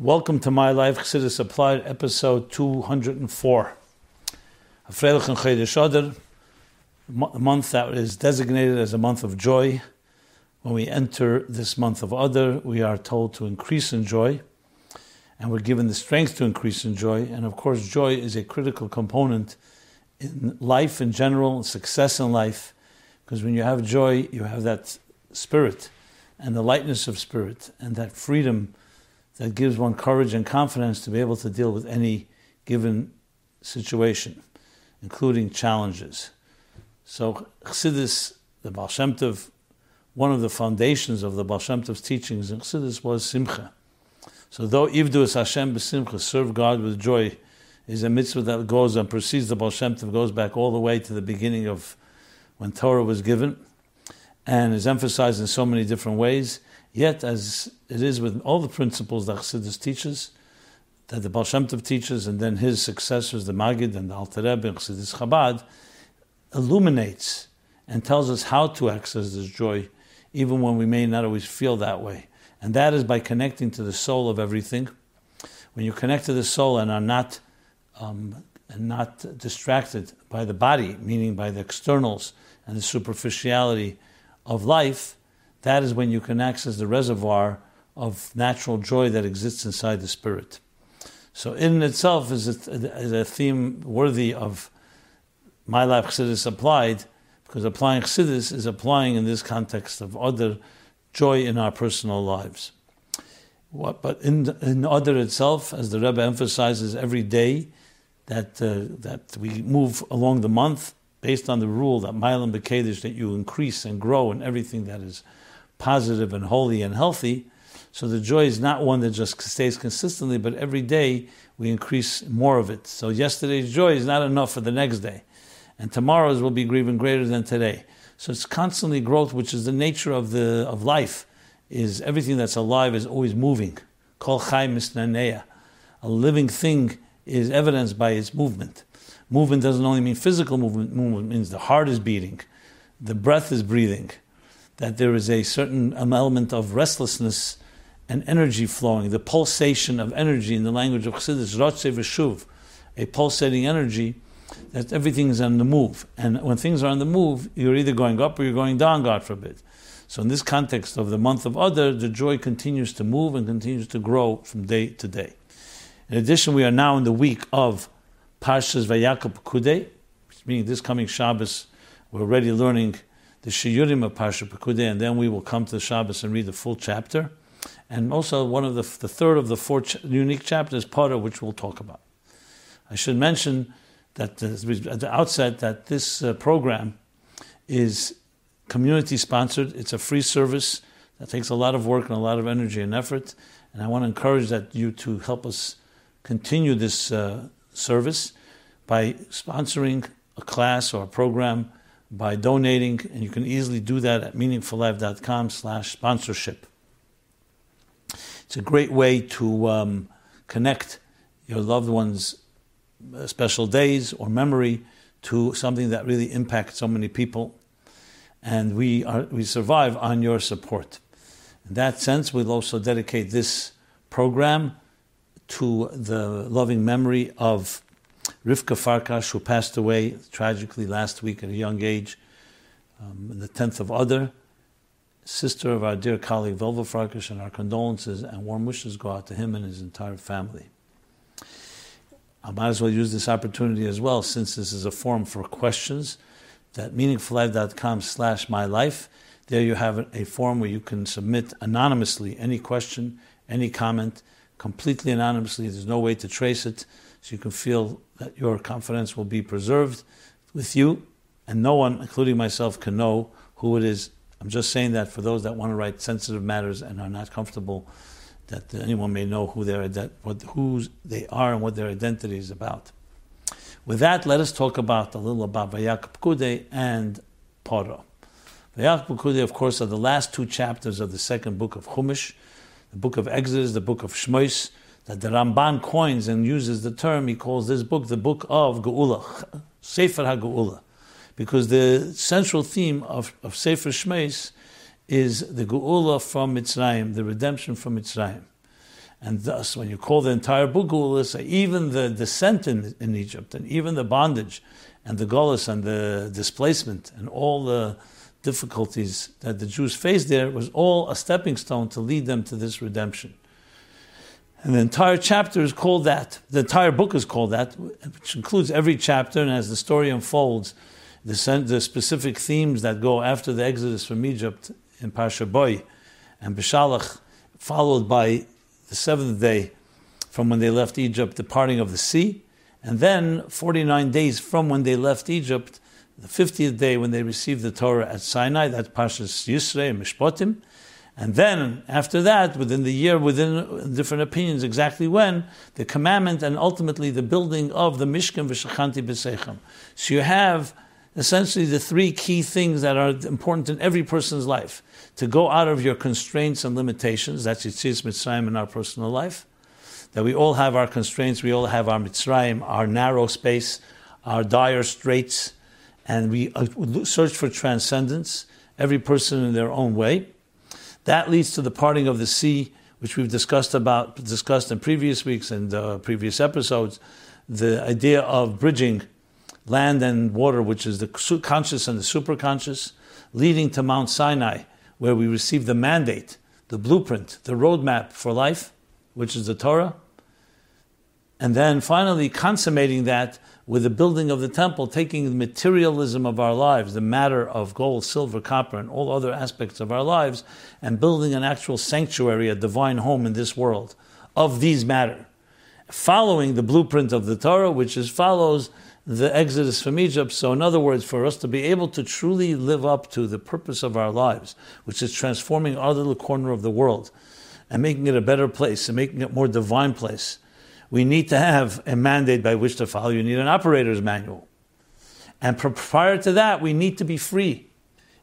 Welcome to My Life Chassidus Applied, episode 204. A month that is designated as a month of joy. When we enter this month of Adar, we are told to increase in joy, and we're given the strength to increase in joy. And of course, joy is a critical component in life in general, success in life, because when you have joy, you have that spirit and the lightness of spirit and that freedom that gives one courage and confidence to be able to deal with any given situation, including challenges. So, Chassidus, the Baal Shem Tov, one of the foundations of the Baal Shem Tov's teachings in Chassidus was Simcha. So, though Ivdu es Hashem b'Simcha, serve God with joy, is a mitzvah that goes and precedes the Baal Shem Tov, goes back all the way to the beginning of when Torah was given, and is emphasized in so many different ways. Yet, as it is with all the principles that Chassidus teaches, that the Baal Shem Tov teaches, and then his successors, the Magid and the Alter Rebbe and Chassidus Chabad, illuminates and tells us how to access this joy, even when we may not always feel that way. And that is by connecting to the soul of everything. When you connect to the soul and are not um, and not distracted by the body, meaning by the externals and the superficiality of life, that is when you can access the reservoir of natural joy that exists inside the spirit. So, in itself, is a, is a theme worthy of my life Chassidus applied, because applying Chassidus is applying in this context of other joy in our personal lives. What, but in, in other itself, as the Rebbe emphasizes every day, that uh, that we move along the month based on the rule that Milam Bekedish, that you increase and grow in everything that is positive and holy and healthy. So the joy is not one that just stays consistently, but every day we increase more of it. So yesterday's joy is not enough for the next day. And tomorrow's will be even greater than today. So it's constantly growth, which is the nature of the of life, is everything that's alive is always moving. Kol chai misnaneya. A living thing is evidenced by its movement. Movement doesn't only mean physical movement, movement means the heart is beating, the breath is breathing, that there is a certain element of restlessness and energy flowing, the pulsation of energy in the language of Chassidus, Rotze Veshuv, a pulsating energy, that everything is on the move. And when things are on the move, you're either going up or you're going down, God forbid. So in this context of the month of Adar, the joy continues to move and continues to grow from day to day. In addition, we are now in the week of Parshas Vayakal Pekudei, meaning this coming Shabbos, we're already learning the Shiurim of Parsha Pekudei, and then we will come to the Shabbos and read the full chapter. And also one of the, the third of the four ch- unique chapters, Parah, which we'll talk about. I should mention that uh, at the outset that this uh, program is community sponsored. It's a free service that takes a lot of work and a lot of energy and effort. And I want to encourage that you to help us continue this uh, service by sponsoring a class or a program by donating, and you can easily do that at meaningfullife.com slash sponsorship. It's a great way to um, connect your loved ones' uh, special days or memory to something that really impacts so many people. And we, are, we survive on your support. In that sense, we'll also dedicate this program to the loving memory of Rivka Farkash, who passed away tragically last week at a young age, um, the 10th of Adar, sister of our dear colleague Velva Farkash, and our condolences and warm wishes go out to him and his entire family. I might as well use this opportunity as well, since this is a forum for questions, that meaningfullife.com slash my life. There you have a form where you can submit anonymously any question, any comment, completely anonymously. There's no way to trace it so you can feel that your confidence will be preserved with you, and no one, including myself, can know who it is. I'm just saying that for those that want to write sensitive matters and are not comfortable, that anyone may know who they're what they are and what their identity is about. With that, let us talk about a little about Vayakal Pekudei and Paro. Vayakal Pekudei, of course, are the last two chapters of the second book of Chumash, the book of Exodus, the book of Shmos, that the Ramban coins and uses the term, he calls this book the book of Geula, Sefer HaGeula, because the central theme of, of Sefer Shmeis is the Geula from Mitzrayim, the redemption from Mitzrayim. And thus, when you call the entire book Geula, even the descent in, in Egypt, and even the bondage, and the Golas, and the displacement, and all the difficulties that the Jews faced there was all a stepping stone to lead them to this redemption. And the entire chapter is called that. The entire book is called that, which includes every chapter, and as the story unfolds, the, the specific themes that go after the exodus from Egypt in Parsha Boy and Beshalach, followed by the seventh day from when they left Egypt, the parting of the sea, and then 49 days from when they left Egypt, the 50th day when they received the Torah at Sinai, that's Pashas Yisrei and Mishpotim, and then after that, within the year, within different opinions exactly when, the commandment and ultimately the building of the Mishkan v'shachanti b'seichem. So you have essentially the three key things that are important in every person's life to go out of your constraints and limitations. That's Yitzias Mitzrayim in our personal life. That we all have our constraints, we all have our Mitzrayim, our narrow space, our dire straits, and we uh, search for transcendence, every person in their own way. That leads to the parting of the sea, which we've discussed about discussed in previous weeks and uh, previous episodes. The idea of bridging land and water, which is the conscious and the superconscious, leading to Mount Sinai, where we receive the mandate, the blueprint, the roadmap for life, which is the Torah. And then finally consummating that with the building of the temple, taking the materialism of our lives, the matter of gold, silver, copper, and all other aspects of our lives, and building an actual sanctuary, a divine home in this world of these matter. Following the blueprint of the Torah, which is follows the exodus from Egypt. So, in other words, for us to be able to truly live up to the purpose of our lives, which is transforming our little corner of the world and making it a better place and making it a more divine place, we need to have a mandate by which to follow. You need an operator's manual. And prior to that, we need to be free.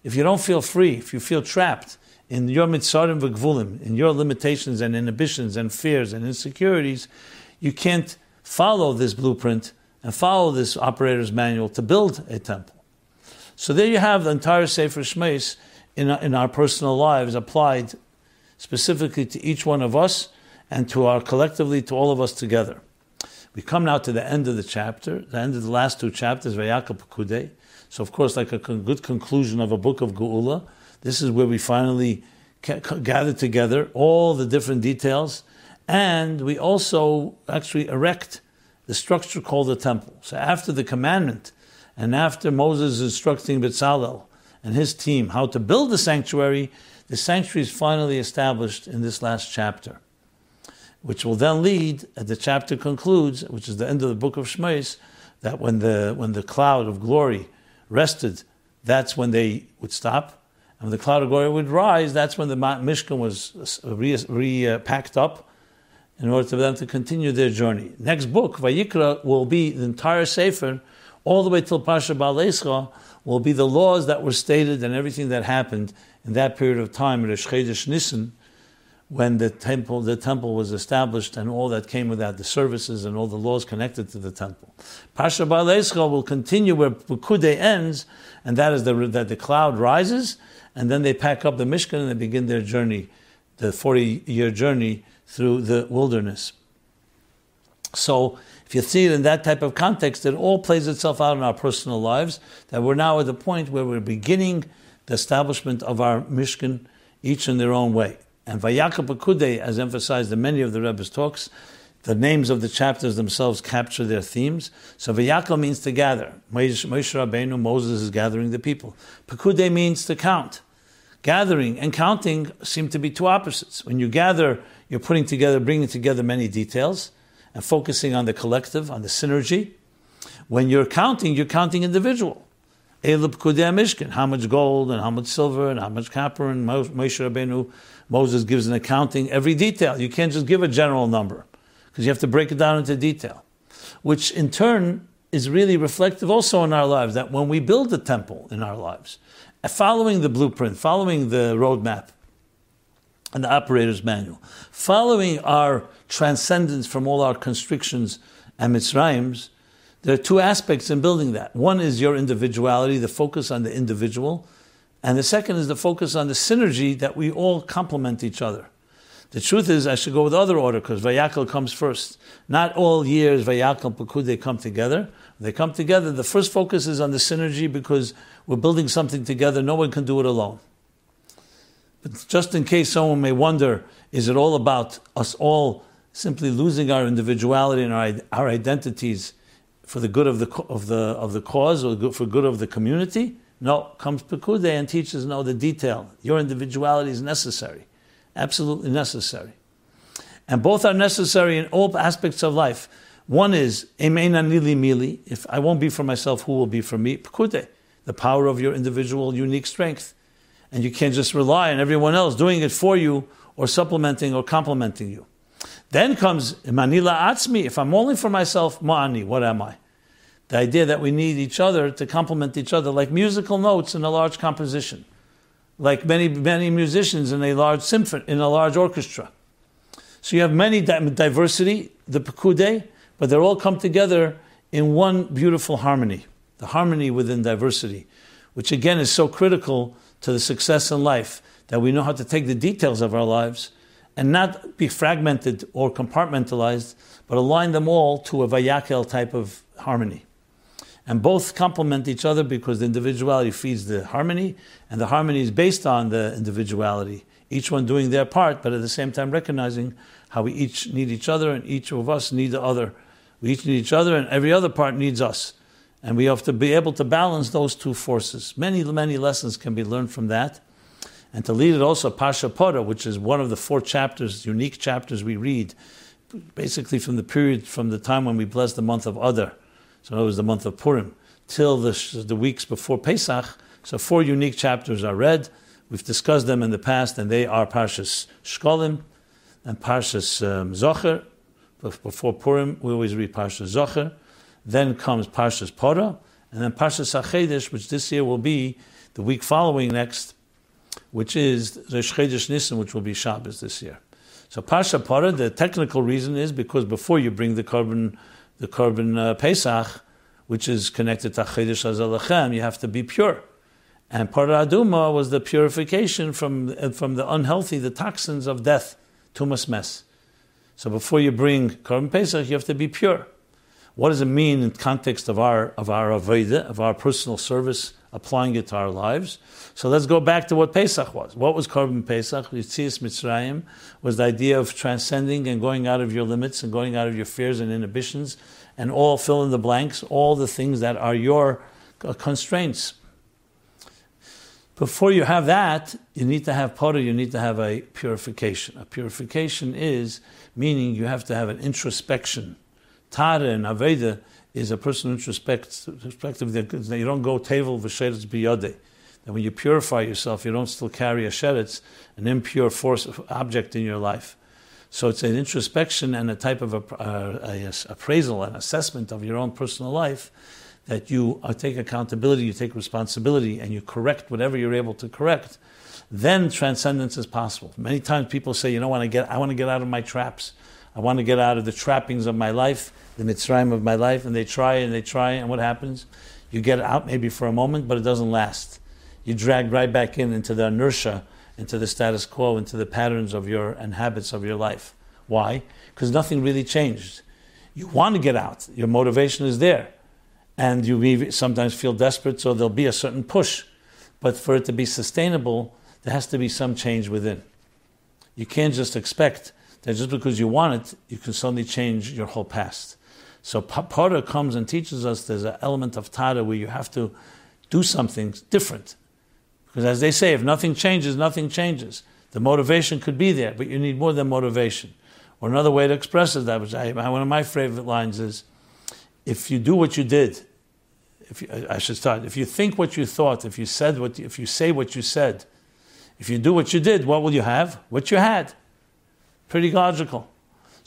If you don't feel free, if you feel trapped in your mitzarim v'gvulim, in your limitations and inhibitions and fears and insecurities, you can't follow this blueprint and follow this operator's manual to build a temple. So there you have the entire Sefer Shmeis in, in our personal lives applied specifically to each one of us and to our collectively to all of us together. We come now to the end of the chapter, the end of the last two chapters, Vayakal. So, of course, like a good conclusion of a book of Geula, this is where we finally gather together all the different details, and we also actually erect the structure called the temple. So, after the commandment, and after Moses instructing Bezalel and his team how to build the sanctuary, the sanctuary is finally established in this last chapter which will then lead, as the chapter concludes, which is the end of the book of Shmos, that when the, when the cloud of glory rested, that's when they would stop. And when the cloud of glory would rise, that's when the Mishkan was re, re uh, packed up in order for them to continue their journey. Next book, Vayikra, will be the entire Sefer, all the way till Pasha Balescha, will be the laws that were stated and everything that happened in that period of time, Rosh Chodesh Nisan, when the temple, the temple was established and all that came with that, the services and all the laws connected to the temple. Pasha Ba'alescha will continue where Pekudei ends, and that is the, that the cloud rises, and then they pack up the Mishkan and they begin their journey, the 40 year journey through the wilderness. So, if you see it in that type of context, it all plays itself out in our personal lives, that we're now at the point where we're beginning the establishment of our Mishkan, each in their own way. And Vayakal Pekudei, as emphasized in many of the Rebbe's talks, the names of the chapters themselves capture their themes. So Vayakal means to gather. Moshe Rabbeinu, Moses is gathering the people. Pekudei means to count. Gathering and counting seem to be two opposites. When you gather, you're putting together, bringing together many details and focusing on the collective, on the synergy. When you're counting, you're counting individual. Eileh Pekudei Mishkan, how much gold and how much silver and how much copper and Moshe Rabbeinu Moses gives an accounting, every detail. You can't just give a general number because you have to break it down into detail, which in turn is really reflective also in our lives that when we build a temple in our lives, following the blueprint, following the roadmap and the operator's manual, following our transcendence from all our constrictions and mitzrayim, there are two aspects in building that. One is your individuality, the focus on the individual, and the second is the focus on the synergy that we all complement each other. The truth is, I should go with the other order because Vayakal comes first. Not all years Vayakal and Pekude come together. They come together. The first focus is on the synergy because we're building something together. No one can do it alone. But just in case someone may wonder, is it all about us all simply losing our individuality and our, our identities for the good of the of the of the cause or for good of the community? No, comes Pekude and teaches no the detail. Your individuality is necessary, absolutely necessary, and both are necessary in all aspects of life. One is emena nili mili. If I won't be for myself, who will be for me? Pekude, the power of your individual unique strength, and you can't just rely on everyone else doing it for you or supplementing or complementing you. Then comes manila atzmi. If I'm only for myself, ma'ani, what am I? The idea that we need each other to complement each other, like musical notes in a large composition, like many many musicians in a large symphony, in a large orchestra. So you have many diversity, the pekude, but they're all come together in one beautiful harmony, the harmony within diversity, which again is so critical to the success in life that we know how to take the details of our lives and not be fragmented or compartmentalized, but align them all to a vayakel type of harmony. And both complement each other because the individuality feeds the harmony, and the harmony is based on the individuality. Each one doing their part, but at the same time recognizing how we each need each other and each of us need the other. We each need each other, and every other part needs us. And we have to be able to balance those two forces. Many, many lessons can be learned from that. And to lead it also Pasha which is one of the four chapters, unique chapters we read, basically from the period, from the time when we bless the month of Adar, so it was the month of Purim, till the, the weeks before Pesach. So four unique chapters are read. We've discussed them in the past, and they are Parshas Shkolim and Parshas um, Zocher. Before Purim, we always read Parshas Zocher. Then comes Parshas Pora, and then Parshas Achedish, which this year will be the week following next, which is Rosh Chodesh Nisan, which will be Shabbos this year. So Parsha Pora, the technical reason is because before you bring the korban, the korban uh, Pesach, which is connected to Chodesh Hazalachem, you have to be pure. And Para Aduma was the purification from, uh, from the unhealthy, the toxins of death, tumas mess. So before you bring korban Pesach, you have to be pure. What does it mean in context of our of our avodah, of our personal service, applying it to our lives? So let's go back to what Pesach was. What was Korban Pesach? Yitzias Mitzrayim was the idea of transcending and going out of your limits and going out of your fears and inhibitions, and all fill in the blanks, all the things that are your uh, constraints. Before you have that, you need to have pota, you need to have a purification. A purification is meaning you have to have an introspection Tara and Aveda is a person introspects, that you don't go tevel v'sheretz biyode. That when you purify yourself, you don't still carry a sheretz, an impure force object in your life. So it's an introspection and a type of a, a, a appraisal and assessment of your own personal life that you uh, take accountability, you take responsibility, and you correct whatever you're able to correct. Then transcendence is possible. Many times people say, you know, when I get, I want to get out of my traps. I want to get out of the trappings of my life, the mitzrayim of my life, and they try and they try, and what happens? You get out maybe for a moment, but it doesn't last. You drag right back in into the inertia, into the status quo, into the patterns of your and habits of your life. Why? Because nothing really changed. You want to get out. Your motivation is there, and you sometimes feel desperate, so there'll be a certain push. But for it to be sustainable, there has to be some change within. You can't just expect that just because you want it, you can suddenly change your whole past. So Para comes and teaches us there's an element of Tara where you have to do something different. Because as they say, if nothing changes, nothing changes. The motivation could be there, but you need more than motivation. Or another way to express it, that was one of my favorite lines is, if you do what you did, if you, I should start. If you think what you thought, if you said what, if you say what you said, if you do what you did, what will you have? What you had. Pretty logical.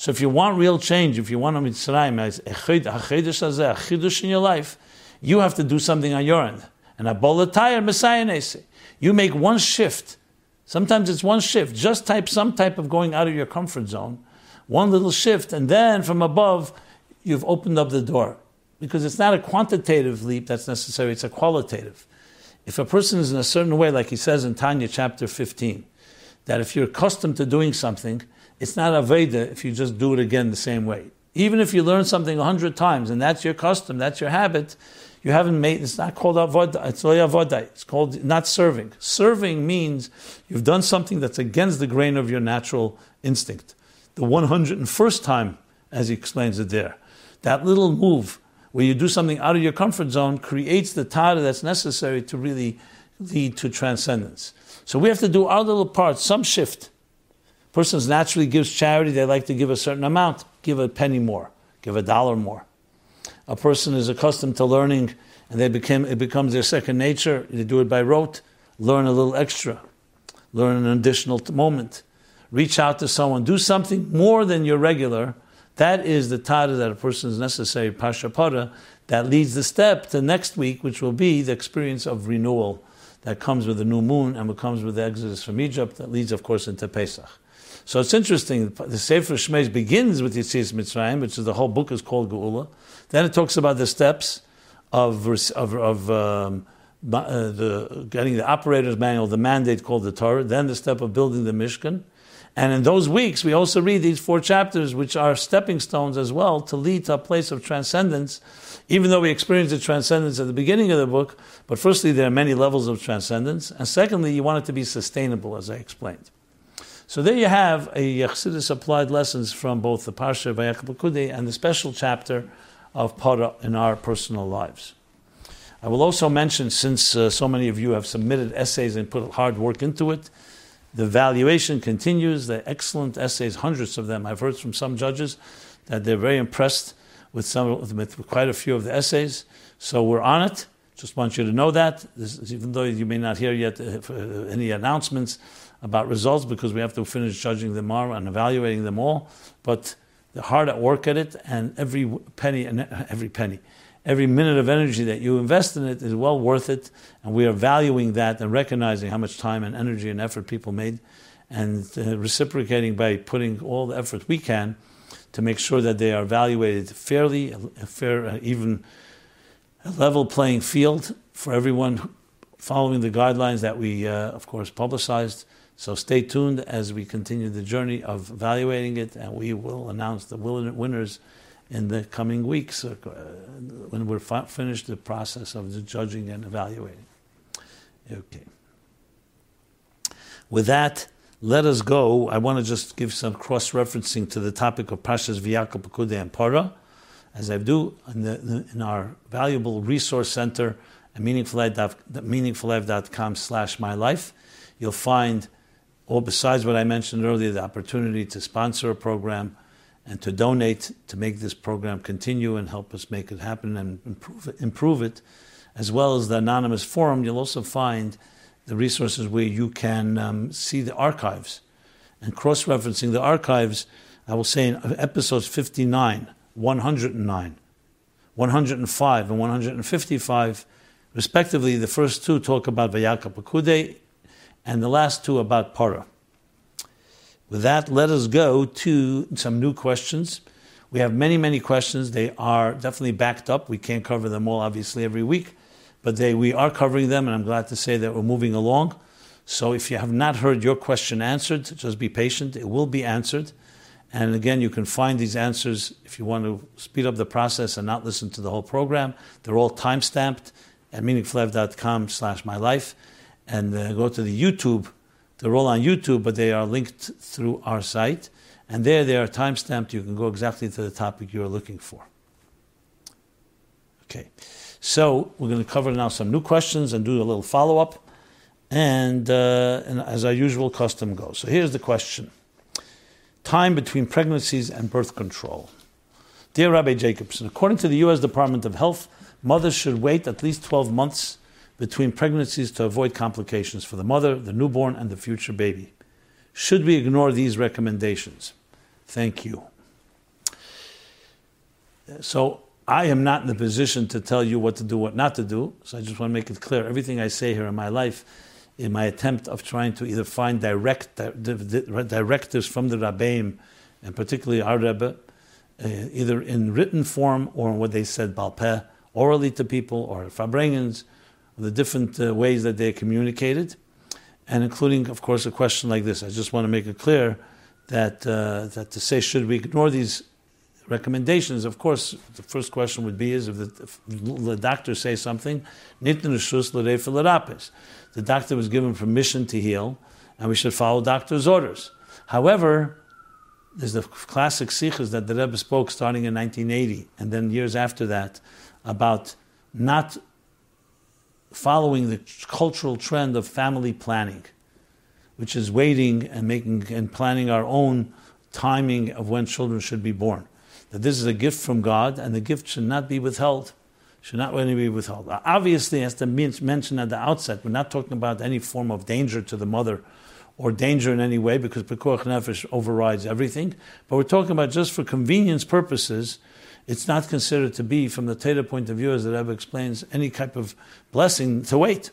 So if you want real change, if you want a Mitzrayim, a chidush in your life, you have to do something on your end. And a bolatayr messiah You make one shift. Sometimes it's one shift. Just type some type of going out of your comfort zone. One little shift, and then from above, you've opened up the door. Because it's not a quantitative leap that's necessary, it's a qualitative. If a person is in a certain way, like he says in Tanya chapter 15, that if you're accustomed to doing something, it's not Aveda if you just do it again the same way. Even if you learn something a hundred times and that's your custom, that's your habit, you haven't made, it's not called avodah, it's avodah, it's called not serving. Serving means you've done something that's against the grain of your natural instinct. The 101st time, as he explains it there, that little move where you do something out of your comfort zone creates the tada that's necessary to really lead to transcendence. So we have to do our little part, some shift. Persons naturally gives charity, they like to give a certain amount, give a penny more, give a dollar more. A person is accustomed to learning and they become, it becomes their second nature, they do it by rote, learn a little extra, learn an additional moment, reach out to someone, do something more than your regular. That is the tada that a person is necessary, pasha para, that leads the step to next week, which will be the experience of renewal that comes with the new moon and what comes with the exodus from Egypt, that leads, of course, into Pesach. So it's interesting. The Sefer Shmeis begins with Yitzias Mitzrayim, which is the whole book is called Geula. Then it talks about the steps of of, of um, uh, the getting the operator's manual, the mandate called the Torah. Then the step of building the Mishkan. And in those weeks, we also read these four chapters, which are stepping stones as well to lead to a place of transcendence. Even though we experience the transcendence at the beginning of the book, but firstly, there are many levels of transcendence, and secondly, you want it to be sustainable, as I explained. So there you have a Chassidus applied lessons from both the Parsha of and the special chapter of Para in our personal lives. I will also mention, since uh, so many of you have submitted essays and put hard work into it, the valuation continues. The excellent essays, hundreds of them. I've heard from some judges that they're very impressed with some, with quite a few of the essays. So we're on it. Just want you to know that, this, even though you may not hear yet uh, uh any announcements about results because we have to finish judging them all and evaluating them all. But they're hard at work at it, and every penny and every penny, every minute of energy that you invest in it is well worth it. And we are valuing that and recognizing how much time and energy and effort people made, and uh, reciprocating by putting all the effort we can to make sure that they are evaluated fairly, a fair, uh, even a level playing field for everyone following the guidelines that we, uh, of course, publicized so stay tuned as we continue the journey of evaluating it, and we will announce the winners in the coming weeks uh, when we're fi- finished the process of the judging and evaluating. Okay. With that, let us go. I want to just give some cross referencing to the topic of Pashas Pekude and Para, as I do in, the, in our valuable resource center at meaningfullife.com slash my life. You'll find or besides what I mentioned earlier, the opportunity to sponsor a program and to donate to make this program continue and help us make it happen and improve it, improve it as well as the anonymous forum, you'll also find the resources where you can um, see the archives and cross referencing the archives. I will say in episodes 59, 109, 105, and 155, respectively, the first two talk about Vayakal Pekude and the last two about para. With that, let us go to some new questions. We have many, many questions. They are definitely backed up. We can't cover them all, obviously, every week, but they, we are covering them, and I'm glad to say that we're moving along. So if you have not heard your question answered, just be patient. It will be answered. And again, you can find these answers if you want to speed up the process and not listen to the whole program. They're all time stamped at meaningfullife.com slash my life and uh, go to the YouTube. They're all on YouTube, but they are linked through our site. And there they are time stamped. You can go exactly to the topic you're looking for. Okay. So we're going to cover now some new questions and do a little follow up. And, uh, and as our usual custom goes. So here's the question Time between pregnancies and birth control. Dear Rabbi Jacobson, according to the U.S. Department of Health, mothers should wait at least 12 months between pregnancies to avoid complications for the mother, the newborn, and the future baby. Should we ignore these recommendations? Thank you. So, I am not in the position to tell you what to do, what not to do. So, I just want to make it clear everything I say here in my life, in my attempt of trying to either find direct directives from the Rabbeim, and particularly our Rebbe, uh, either in written form or in what they said, balpeh, orally to people, or farbrengens, the different uh, ways that they communicated. and including, of course, a question like this. I just want to make it clear that uh, that to say should we ignore these recommendations? Of course, the first question would be: is if the, if the doctor says something, the doctor was given permission to heal, and we should follow doctor's orders. However, there's the classic sichos that the Rebbe spoke starting in 1980, and then years after that, about not following the cultural trend of family planning, which is waiting and making and planning our own timing of when children should be born. That this is a gift from God, and the gift should not be withheld. Should not really be withheld. Obviously, as to mention at the outset, we're not talking about any form of danger to the mother or danger in any way because Pekuach Nefesh overrides everything. But we're talking about just for convenience purposes, it's not considered to be, from the Torah point of view, as the Rebbe explains, any type of blessing to wait.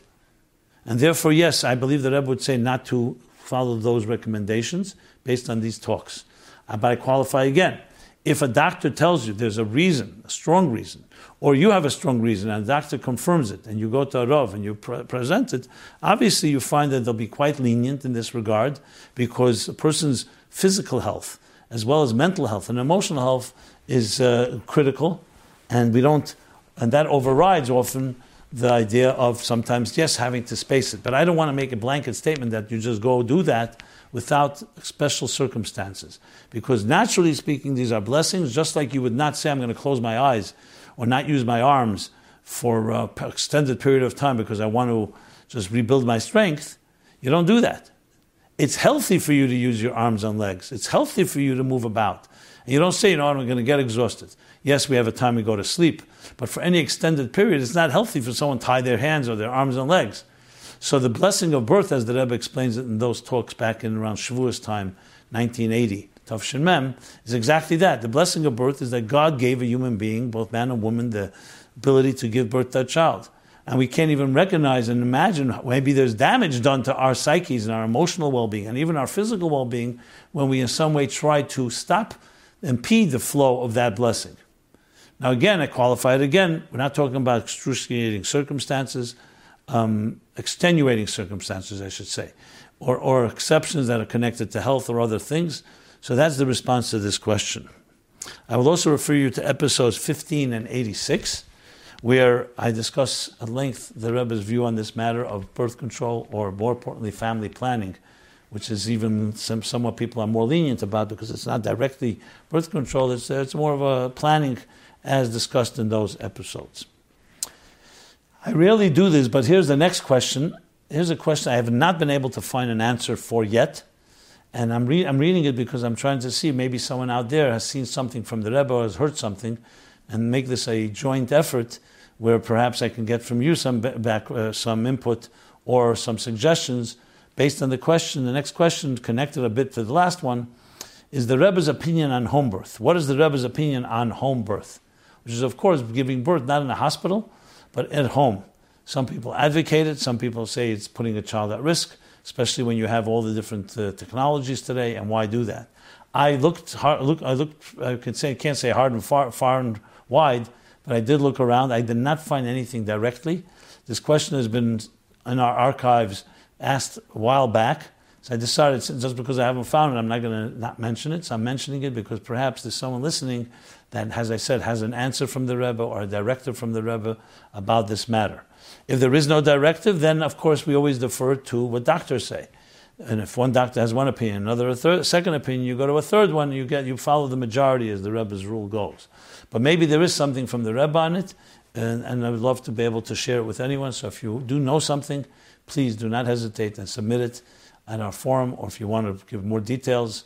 And therefore, yes, I believe the Rebbe would say not to follow those recommendations based on these talks. Uh, but I qualify again. If a doctor tells you there's a reason, a strong reason, or you have a strong reason and the doctor confirms it, and you go to a Rav and you pre- present it, obviously you find that they'll be quite lenient in this regard because a person's physical health, as well as mental health and emotional health, is uh, critical, and we don't, and that overrides often the idea of sometimes yes having to space it. But I don't want to make a blanket statement that you just go do that without special circumstances, because naturally speaking, these are blessings. Just like you would not say, "I'm going to close my eyes" or not use my arms for an extended period of time because I want to just rebuild my strength. You don't do that. It's healthy for you to use your arms and legs. It's healthy for you to move about. And you don't say, you know, I'm going to get exhausted. Yes, we have a time we go to sleep, but for any extended period, it's not healthy for someone to tie their hands or their arms and legs. So the blessing of birth, as the Rebbe explains it in those talks back in around Shavuos time, 1980, Tafshin Mem, is exactly that. The blessing of birth is that God gave a human being, both man and woman, the ability to give birth to a child. And we can't even recognize and imagine maybe there's damage done to our psyches and our emotional well being and even our physical well being when we in some way try to stop impede the flow of that blessing. Now, again, I qualify it again. We're not talking about excruciating circumstances, um, extenuating circumstances, I should say, or, or exceptions that are connected to health or other things. So that's the response to this question. I will also refer you to episodes 15 and 86, where I discuss at length the Rebbe's view on this matter of birth control, or more importantly, family planning which is even some, somewhat people are more lenient about because it's not directly birth control, it's, it's more of a planning as discussed in those episodes. I rarely do this, but here's the next question. Here's a question I have not been able to find an answer for yet. And I'm, re- I'm reading it because I'm trying to see maybe someone out there has seen something from the Rebbe or has heard something and make this a joint effort where perhaps I can get from you some back, uh, some input or some suggestions based on the question, the next question connected a bit to the last one, is the Rebbe's opinion on home birth. What is the Rebbe's opinion on home birth? Which is, of course, giving birth not in a hospital, but at home. Some people advocate it, some people say it's putting a child at risk, especially when you have all the different uh, technologies today, and why do that? I looked, hard, look, I looked, I can say, can't say hard and far, far and wide, but I did look around. I did not find anything directly. This question has been in our archives asked a while back. So I decided, just because I haven't found it, I'm not going to not mention it. So I'm mentioning it because perhaps there's someone listening that, as I said, has an answer from the Rebbe or a directive from the Rebbe about this matter. If there is no directive, then of course we always defer to what doctors say. And if one doctor has one opinion, another a third, second opinion, you go to a third one, you get you follow the majority as the Rebbe's rule goes. But maybe there is something from the Rebbe on it, and, and I would love to be able to share it with anyone. So if you do know something, please do not hesitate and submit it on our forum, or if you want to give more details,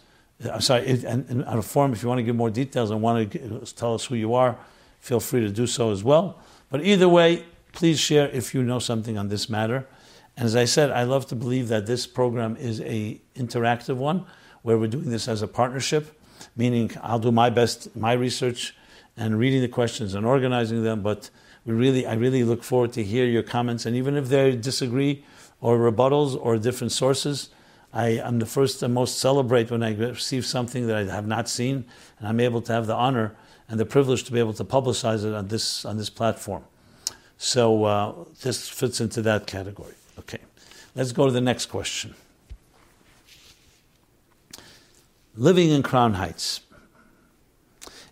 I'm sorry, on a forum, if you want to give more details and want to tell us who you are, feel free to do so as well. But either way, please share if you know something on this matter. And as I said, I love to believe that this program is a interactive one, where we're doing this as a partnership, meaning I'll do my best, my research, and reading the questions and organizing them, but we really, I really look forward to hear your comments, and even if they disagree or rebuttals or different sources, I am the first and most celebrate when I receive something that I have not seen, and I'm able to have the honor and the privilege to be able to publicize it on this on this platform. So uh, this fits into that category. Okay, Let's go to the next question. Living in Crown Heights.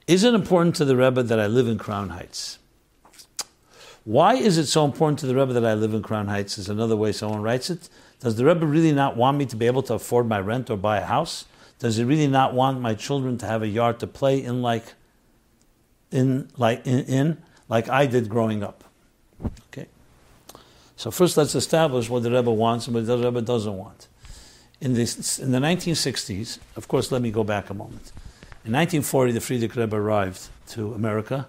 Is it important to the Rebbe that I live in Crown Heights? Why is it so important to the Rebbe that I live in Crown Heights? Is another way someone writes it. Does the Rebbe really not want me to be able to afford my rent or buy a house? Does he really not want my children to have a yard to play in like in like in, in like I did growing up? Okay. So first let's establish what the Rebbe wants and what the Rebbe doesn't want. In, this, in the 1960s, of course, let me go back a moment. In 1940, the Frierdiker Rebbe arrived to America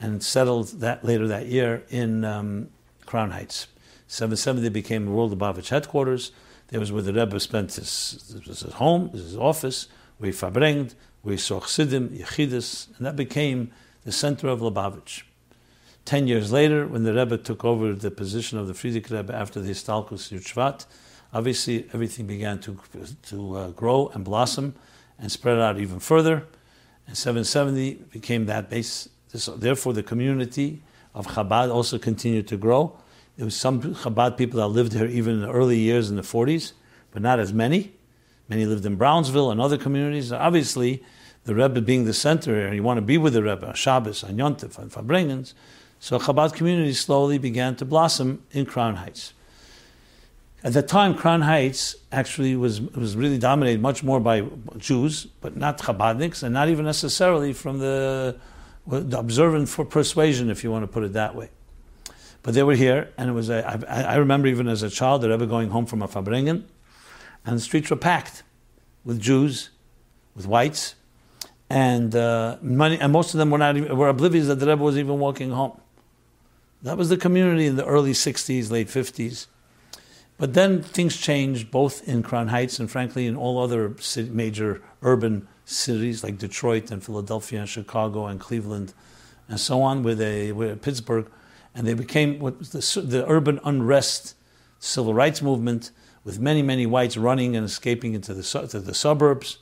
and settled that later that year in um, Crown Heights. 770 became the World Lubavitch headquarters. There was where the Rebbe spent his, his home, his office, where he farbrengt, where he saw Chassidim, Yechidus, and that became the center of Lubavitch. Ten years later, when the Rebbe took over the position of the Frierdiker Rebbe after the Histalkus Yuchvat, obviously everything began to, to uh, grow and blossom and spread out even further. And 770 became that base this, therefore, the community of Chabad also continued to grow. There was some Chabad people that lived here even in the early years in the 40s, but not as many. Many lived in Brownsville and other communities. Obviously, the Rebbe being the center here, you want to be with the Rebbe on Shabbos, on Yontif, on Farbrengens. So Chabad community slowly began to blossom in Crown Heights. At that time, Crown Heights actually was, was really dominated much more by Jews, but not Chabadniks, and not even necessarily from the observant for persuasion, if you want to put it that way. But they were here, and it was. A, I, I remember even as a child, the Rebbe going home from a Farbrengen, and the streets were packed with Jews, with whites, and uh, money, and most of them were not even, were oblivious that the Rebbe was even walking home. That was the community in the early '60s, late '50s. But then things changed, both in Crown Heights and, frankly, in all other major urban cities like Detroit and Philadelphia and Chicago and Cleveland and so on, with a with Pittsburgh, and they became what the, the urban unrest civil rights movement, with many many whites running and escaping into the to the suburbs,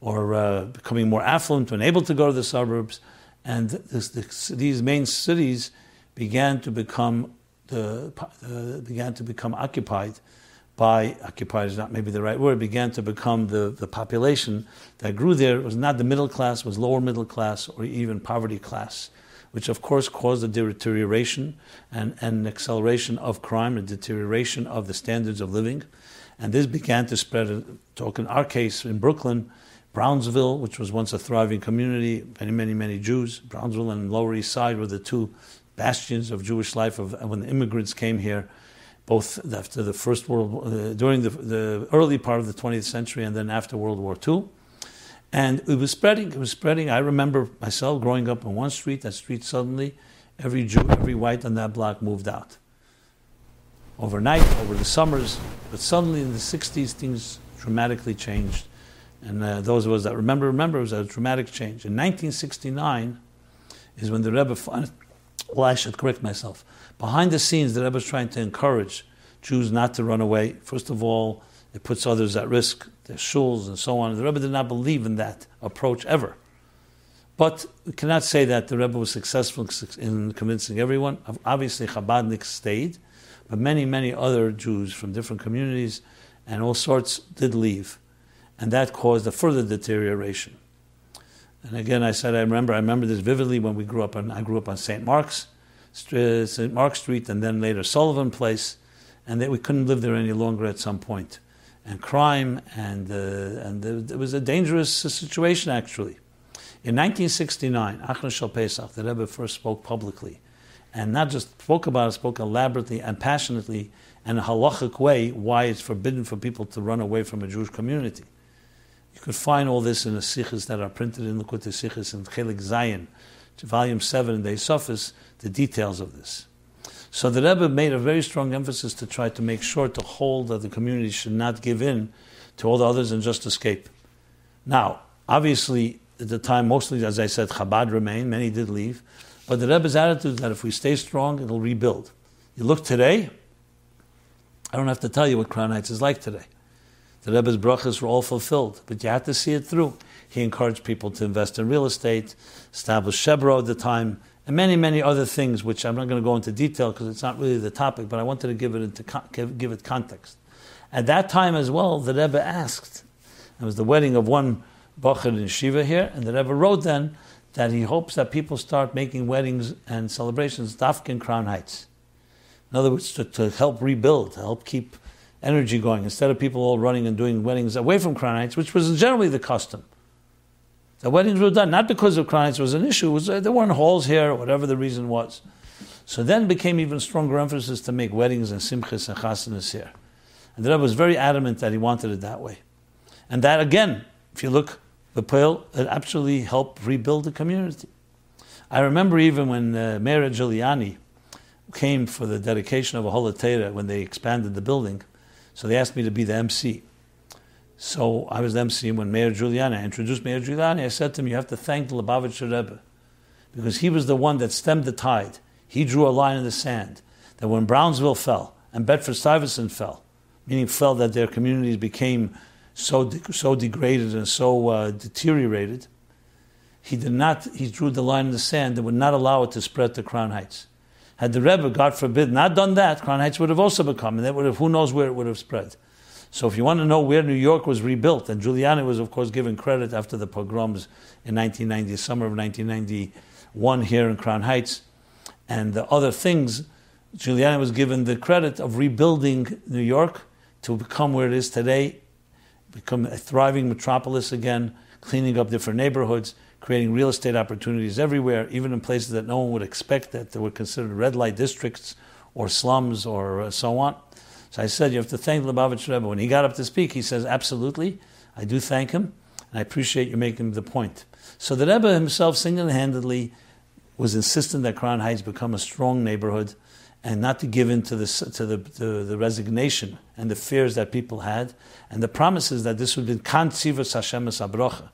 or uh, becoming more affluent when able to go to the suburbs, and this, this, these main cities began to become the, uh, began to become occupied by occupied is not maybe the right word, began to become the, the population that grew there it was not the middle class, was lower middle class or even poverty class, which of course caused a deterioration and, and an acceleration of crime, a deterioration of the standards of living. And this began to spread, uh, talk in our case in Brooklyn, Brownsville, which was once a thriving community, many, many, many Jews. Brownsville and Lower East Side were the two bastions of Jewish life of, when the immigrants came here both after the First World, uh, during the, the early part of the 20th century and then after World War II. And it was spreading, it was spreading. I remember myself growing up on one street, that street suddenly, every Jew, every white on that block moved out. Overnight, over the summers, but suddenly in the 60s, things dramatically changed. And uh, those of us that remember, remember it was a dramatic change. In 1969 is when the Rebbe, well, I should correct myself. Behind the scenes, the Rebbe is trying to encourage Jews not to run away. First of all, it puts others at risk, their shuls and so on. The Rebbe did not believe in that approach ever. But we cannot say that the Rebbe was successful in convincing everyone. Obviously, Chabadniks stayed, but many, many other Jews from different communities and all sorts did leave. And that caused a further deterioration. And again, I said, I remember, I remember this vividly when we grew up on, I grew up on St. Mark's, St. Mark Street, and then later Sullivan Place, and that we couldn't live there any longer at some point. And crime, and, uh, and it was a dangerous situation actually. In 1969, Achron Shal Pesach, the Rebbe first spoke publicly, and not just spoke about it, spoke elaborately and passionately, in a halachic way, why it's forbidden for people to run away from a Jewish community. You could find all this in the sichos that are printed in Likutei Sichos and Chelek Zayin, volume 7 in the Hosafos, the details of this. So the Rebbe made a very strong emphasis to try to make sure to hold that the community should not give in to all the others and just escape. Now, obviously, at the time, mostly, as I said, Chabad remained, many did leave, but the Rebbe's attitude is that if we stay strong, it'll rebuild. You look today, I don't have to tell you what Crown Heights is like today. The Rebbe's brachas were all fulfilled, but you had to see it through. He encouraged people to invest in real estate, established Shebro at the time, and many, many other things, which I'm not going to go into detail because it's not really the topic, but I wanted to give it, into, give, give it context. At that time as well, the Rebbe asked. It was the wedding of one Bacher in Shiva here, and the Rebbe wrote then that he hopes that people start making weddings and celebrations Dafkin Crown Heights. In other words, to, to help rebuild, to help keep energy going, instead of people all running and doing weddings away from Crown Heights, which was generally the custom. The weddings were done not because of Heights was an issue, was, uh, there weren't halls here, whatever the reason was. So then became even stronger emphasis to make weddings and simchas and chasanas here. And the Rebbe was very adamant that he wanted it that way. And that, again, if you look, the Pearl, it actually helped rebuild the community. I remember even when uh, Mayor Giuliani came for the dedication of Oholei Torah when they expanded the building, so they asked me to be the MC. So I was MC when Mayor Giuliani, I introduced Mayor Giuliani, I said to him, you have to thank the Lubavitcher Rebbe, because he was the one that stemmed the tide. He drew a line in the sand, that when Brownsville fell and Bedford-Stuyvesant fell, meaning felt that their communities became so, de- so degraded and so uh, deteriorated, he did not, he drew the line in the sand and would not allow it to spread to Crown Heights. Had the Rebbe, God forbid, not done that, Crown Heights would have also become, and that would have, who knows where it would have spread. So if you want to know where New York was rebuilt, and Giuliani was, of course, given credit after the pogroms in 1990, summer of 1991 here in Crown Heights, and the other things, Giuliani was given the credit of rebuilding New York to become where it is today, become a thriving metropolis again, cleaning up different neighborhoods, creating real estate opportunities everywhere, even in places that no one would expect that they were considered red light districts or slums or uh, so on. So I said, you have to thank Lubavitch Rebbe. When he got up to speak, he says, absolutely, I do thank him, and I appreciate you making the point. So the Rebbe himself single-handedly was insistent that Crown Heights become a strong neighborhood, and not to give in to the, to the, the resignation and the fears that people had, and the promises that this would be Kantzivas Hashem Abrocha.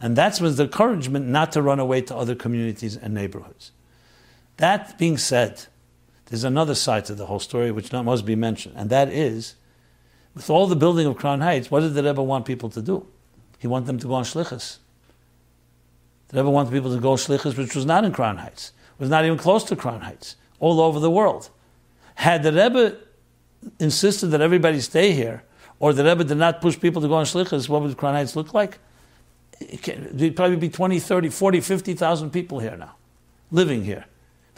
And that was the encouragement not to run away to other communities and neighborhoods. That being said, there's another side to the whole story which not must be mentioned, and that is, with all the building of Crown Heights, what did the Rebbe want people to do? He wanted them to go on shlichus. The Rebbe wanted people to go shlichus, which was not in Crown Heights, was not even close to Crown Heights all over the world. Had the Rebbe insisted that everybody stay here, or the Rebbe did not push people to go on shlichus, what would Crown Heights look like? There'd probably be 20, 30, 40, 50,000 people here now, living here.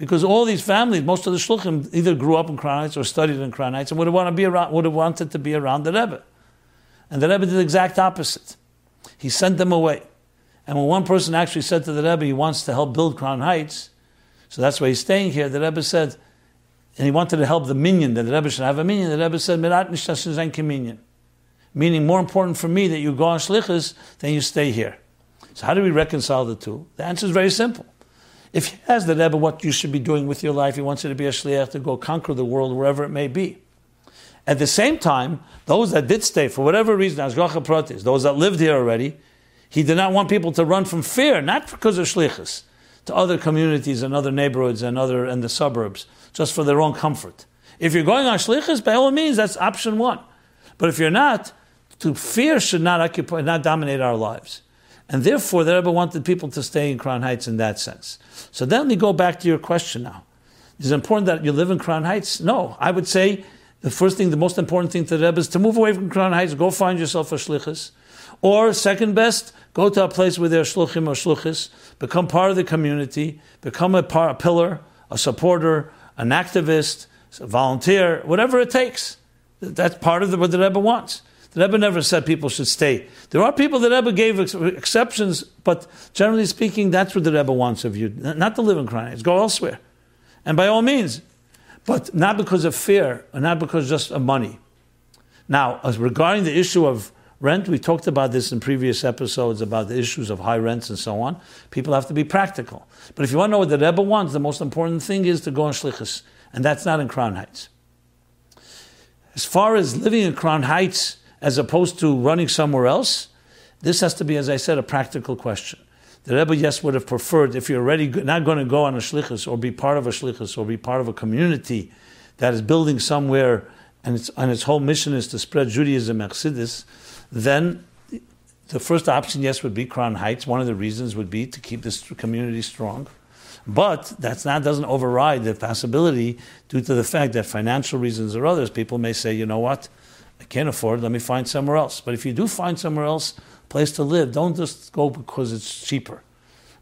Because all these families, most of the shluchim, either grew up in Crown Heights or studied in Crown Heights and would have, want to be around, would have wanted to be around the Rebbe. And the Rebbe did the exact opposite. He sent them away. And when one person actually said to the Rebbe he wants to help build Crown Heights, so that's why he's staying here. The Rebbe said, and he wanted to help the minyan, that the Rebbe should have a minyan. The Rebbe said, Mirat minyan. Meaning, more important for me that you go on shlichus than you stay here. So, how do we reconcile the two? The answer is very simple. If he has the Rebbe what you should be doing with your life, he wants you to be a shliach to go conquer the world wherever it may be. At the same time, those that did stay, for whatever reason, Hashgacha Pratis, those that lived here already, he did not want people to run from fear, not because of shlichus, to other communities and other neighborhoods and other and the suburbs, just for their own comfort. If you're going on shlichus, by all means, that's option one. But if you're not, to fear should not occupy, not dominate our lives. And therefore, the Rebbe wanted people to stay in Crown Heights in that sense. So then we go back to your question now. Is it important that you live in Crown Heights? No. I would say the first thing, the most important thing to the Rebbe is to move away from Crown Heights, go find yourself a shlichus. Or, second best, go to a place where there are shluchim or shluchis, become part of the community, become a, par, a pillar, a supporter, an activist, a volunteer, whatever it takes. That's part of the, what the Rebbe wants. The Rebbe never said people should stay. There are people that Rebbe gave ex- exceptions, but generally speaking, that's what the Rebbe wants of you. Not to live in Crown Heights, Go elsewhere. And by all means, but not because of fear, or not because just of money. Now, as regarding the issue of rent, we talked about this in previous episodes about the issues of high rents and so on. People have to be practical. But if you want to know what the Rebbe wants, the most important thing is to go on Shlichus. And that's not in Crown Heights. As far as living in Crown Heights, as opposed to running somewhere else, this has to be, as I said, a practical question. The Rebbe, yes, would have preferred if you're already not going to go on a shlichus or be part of a shlichus or be part of a community that is building somewhere and its, and its whole mission is to spread Judaism, Chassidus, then the first option, yes, would be Crown Heights. One of the reasons would be to keep this community strong. But that's not doesn't override the possibility due to the fact that financial reasons or others, people may say, you know what, I can't afford. it, Let me find somewhere else. But if you do find somewhere else, place to live, don't just go because it's cheaper.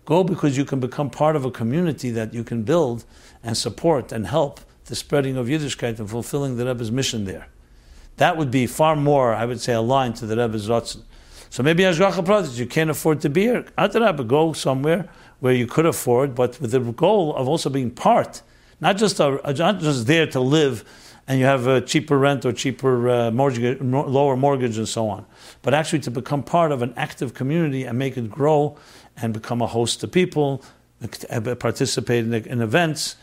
Go because you can become part of a community that you can build and support and help the spreading of Yiddishkeit and fulfilling the Rebbe's mission there. That would be far more, I would say, aligned to the Rebbe's Ratzon. So maybe Hashgacha Pratis, you can't afford to be here. Adarabba, go somewhere where you could afford, but with the goal of also being part, not just a, not just there to live and you have a cheaper rent or cheaper uh, mortgage, lower mortgage and so on, but actually to become part of an active community and make it grow and become a host to people, participate in, in events,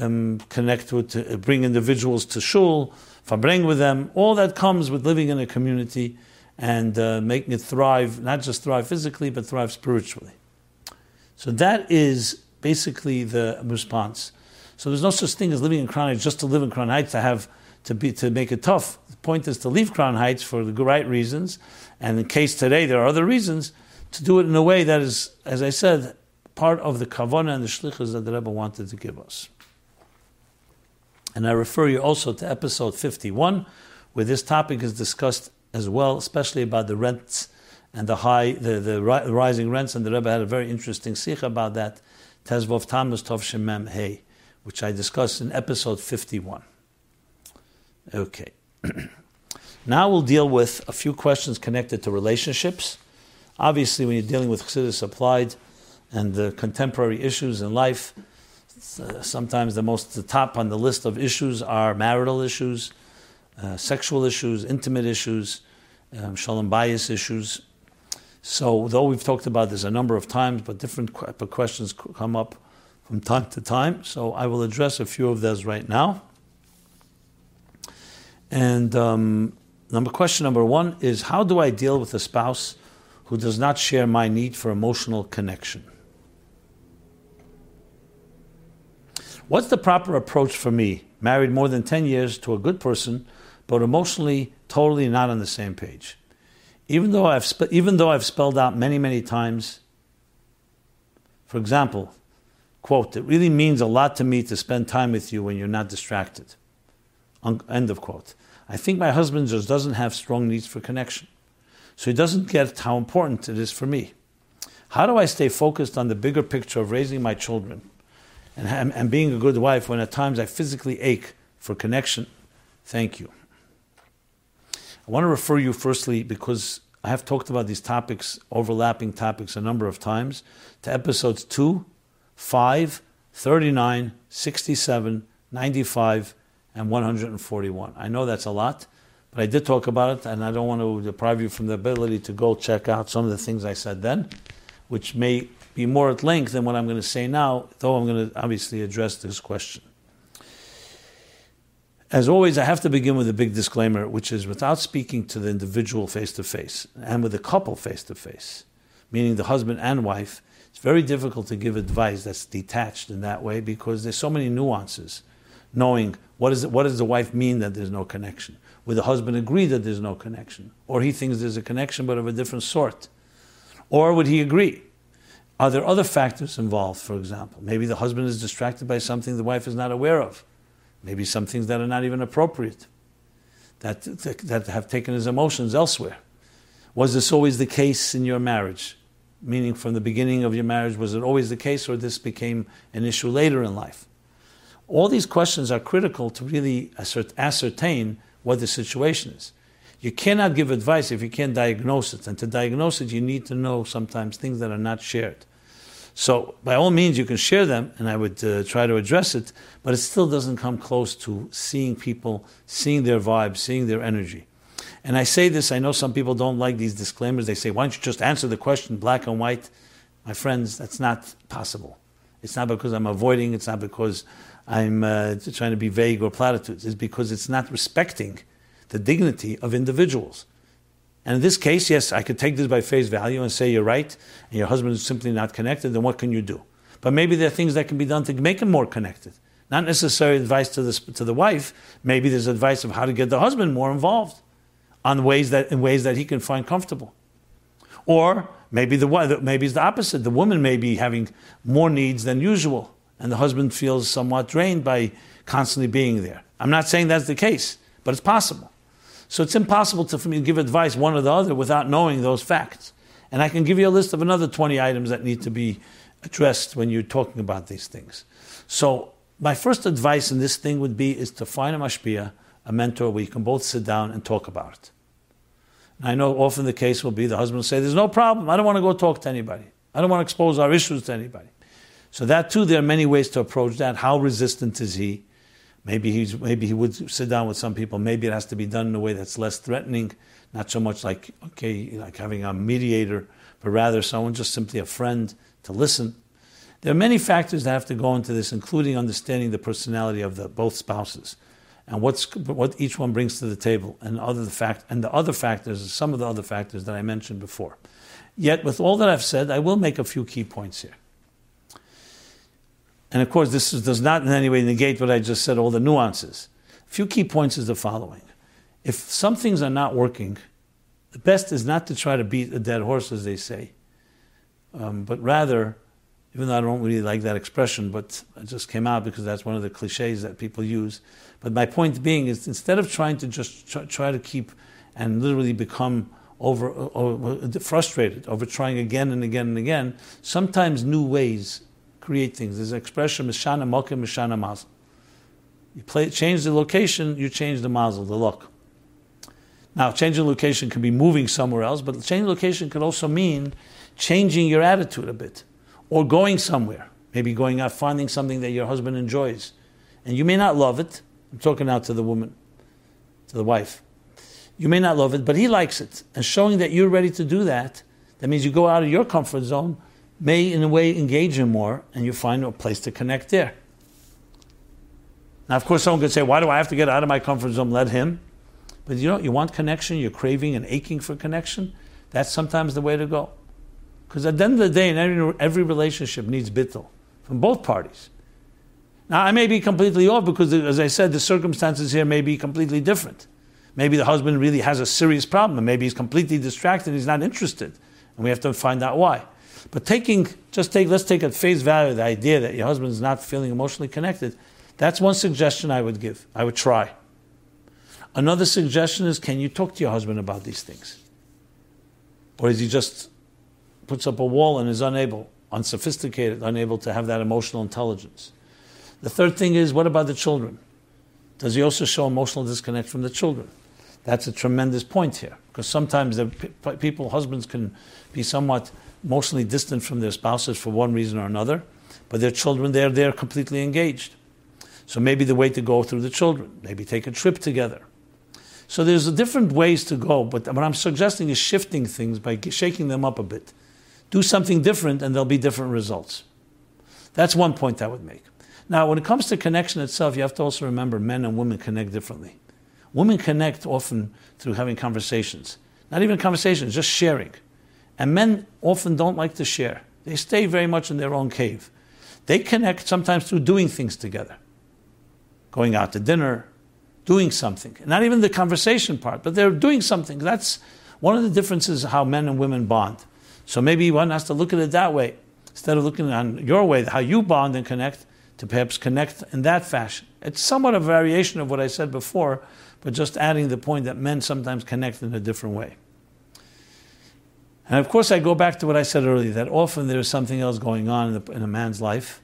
um, connect with, uh, bring individuals to shul, bring with them. All that comes with living in a community and uh, making it thrive, not just thrive physically, but thrive spiritually. So that is basically the response. So there's no such thing as living in Crown Heights just to live in Crown Heights to have to be to make it tough. The point is to leave Crown Heights for the right reasons, and in case today there are other reasons, to do it in a way that is, as I said, part of the kavana and the shlichus that the Rebbe wanted to give us. And I refer you also to episode 51, where this topic is discussed as well, especially about the rents and the high, the, the rising rents. And the Rebbe had a very interesting sicha about that, Tes-Vov Tammuz Tov Shemem Hey, which I discussed in episode 51. Okay. now we'll deal with a few questions connected to relationships. Obviously, when you're dealing with Chassidus applied and the contemporary issues in life, uh, sometimes the most the top on the list of issues are marital issues, uh, sexual issues, intimate issues, um, shalom bayis issues. So, though we've talked about this a number of times, but different questions come up from time to time. So, I will address a few of those right now. And um, number question number one is: How do I deal with a spouse who does not share my need for emotional connection? What's the proper approach for me, married more than 10 years to a good person, but emotionally totally not on the same page? Even though I've, even though I've spelled out many, many times, for example, quote, it really means a lot to me to spend time with you when you're not distracted. Un- end of quote. I think my husband just doesn't have strong needs for connection. So he doesn't get how important it is for me. How do I stay focused on the bigger picture of raising my children and, and being a good wife when at times I physically ache for connection. Thank you. I want to refer you firstly because I have talked about these topics, overlapping topics, a number of times, to episodes 2, 5, 39, 67, 95, and 141. I know that's a lot, but I did talk about it, and I don't want to deprive you from the ability to go check out some of the things I said then, which may be more at length than what I'm going to say now, though I'm going to obviously address this question. As always, I have to begin with a big disclaimer, which is without speaking to the individual face to face and with the couple face to face, meaning the husband and wife, it's very difficult to give advice that's detached in that way because there's so many nuances. Knowing what, is what does the wife mean that there's no connection? Would the husband agree that there's no connection? Or he thinks there's a connection but of a different sort? Or would he agree? Are there other factors involved, for example? Maybe the husband is distracted by something the wife is not aware of. Maybe some things that are not even appropriate, that, that have taken his emotions elsewhere. Was this always the case in your marriage? Meaning, from the beginning of your marriage, was it always the case, or this became an issue later in life? All these questions are critical to really ascertain what the situation is. You cannot give advice if you can't diagnose it. And to diagnose it, you need to know sometimes things that are not shared. So, by all means, you can share them, and I would uh, try to address it, but it still doesn't come close to seeing people, seeing their vibe, seeing their energy. And I say this, I know some people don't like these disclaimers. They say, why don't you just answer the question black and white? My friends, that's not possible. It's not because I'm avoiding, it's not because I'm uh, trying to be vague or platitudes. It's because it's not respecting the dignity of individuals. And in this case, yes, I could take this by face value and say you're right, and your husband is simply not connected, then what can you do? But maybe there are things that can be done to make him more connected. Not necessarily advice to the, to the wife. Maybe there's advice of how to get the husband more involved on ways that, in ways that he can find comfortable. Or maybe, the, maybe it's the opposite. The woman may be having more needs than usual, and the husband feels somewhat drained by constantly being there. I'm not saying that's the case, but it's possible. So it's impossible to, for me to give advice one or the other without knowing those facts. And I can give you a list of another 20 items that need to be addressed when you're talking about these things. So my first advice in this thing would be is to find a mashpia, a mentor where you can both sit down and talk about it. And I know often the case will be the husband will say, There's no problem. I don't want to go talk to anybody. I don't want to expose our issues to anybody. So that too, there are many ways to approach that. How resistant is he? Maybe he's maybe he would sit down with some people. Maybe it has to be done in a way that's less threatening, not so much like okay, like having a mediator, but rather someone just simply a friend to listen. There are many factors that have to go into this, including understanding the personality of the both spouses and what's what each one brings to the table, and other fact and the other factors, some of the other factors that I mentioned before. Yet, with all that I've said, I will make a few key points here. And of course, this is, does not in any way negate what I just said, all the nuances. A few key points is the following. If some things are not working, the best is not to try to beat a dead horse, as they say, um, but rather, even though I don't really like that expression, but it just came out because that's one of the cliches that people use. But my point being is instead of trying to just try, to keep and literally become over, over, frustrated over trying again and again and again, sometimes new ways create things. There's an expression, Mishana Mokim, Mishana Mazel. You play, change the location, you change the mazel, the luck. Now, changing location can be moving somewhere else, but changing location could also mean changing your attitude a bit or going somewhere. Maybe going out, finding something that your husband enjoys. And you may not love it. I'm talking now to the woman, to the wife. You may not love it, but he likes it. And showing that you're ready to do that, that means you go out of your comfort zone may, in a way, engage him more, and you find a place to connect there. Now, of course, someone could say, Why do I have to get out of my comfort zone? Let him. But you know, you want connection, you're craving and aching for connection. That's sometimes the way to go. Because at the end of the day, in every, every relationship needs bittul from both parties. Now, I may be completely off because, as I said, the circumstances here may be completely different. Maybe the husband really has a serious problem, and maybe he's completely distracted, he's not interested, and we have to find out why. But taking, just take, let's take at face value the idea that your husband is not feeling emotionally connected. That's one suggestion I would give. I would try. Another suggestion is can you talk to your husband about these things? Or is he just puts up a wall and is unable, unsophisticated, unable to have that emotional intelligence? The third thing is what about the children? Does he also show emotional disconnect from the children? That's a tremendous point here, because sometimes the people, husbands, can be somewhat emotionally distant from their spouses for one reason or another, but their children, they're, they're completely engaged. So maybe the way to go through the children, maybe take a trip together. So there's different ways to go, but what I'm suggesting is shifting things by shaking them up a bit. Do something different and there'll be different results. That's one point I would make. Now, when it comes to connection itself, you have to also remember men and women connect differently. Women connect often through having conversations. Not even conversations, just sharing. And men often don't like to share. They stay very much in their own cave. They connect sometimes through doing things together. Going out to dinner, doing something. Not even the conversation part, but they're doing something. That's one of the differences how men and women bond. So maybe one has to look at it that way. Instead of looking on your way, how you bond and connect, to perhaps connect in that fashion. It's somewhat a variation of what I said before, but just adding the point that men sometimes connect in a different way. And of course, I go back to what I said earlier that often there is something else going on in, the, in, a man's life,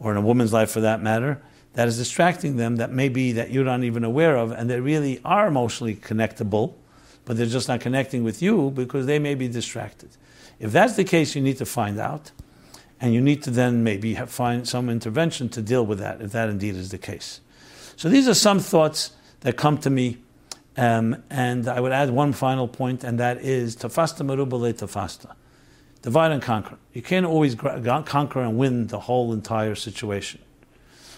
or in a woman's life for that matter, that is distracting them that maybe that you're not even aware of, and they really are emotionally connectable, but they're just not connecting with you because they may be distracted. If that's the case, you need to find out, and you need to then maybe have, find some intervention to deal with that, if that indeed is the case. So these are some thoughts that come to me um, and I would add one final point, and that is tafasta merubeh lo tafasta. Divide and conquer. You can't always conquer and win the whole entire situation.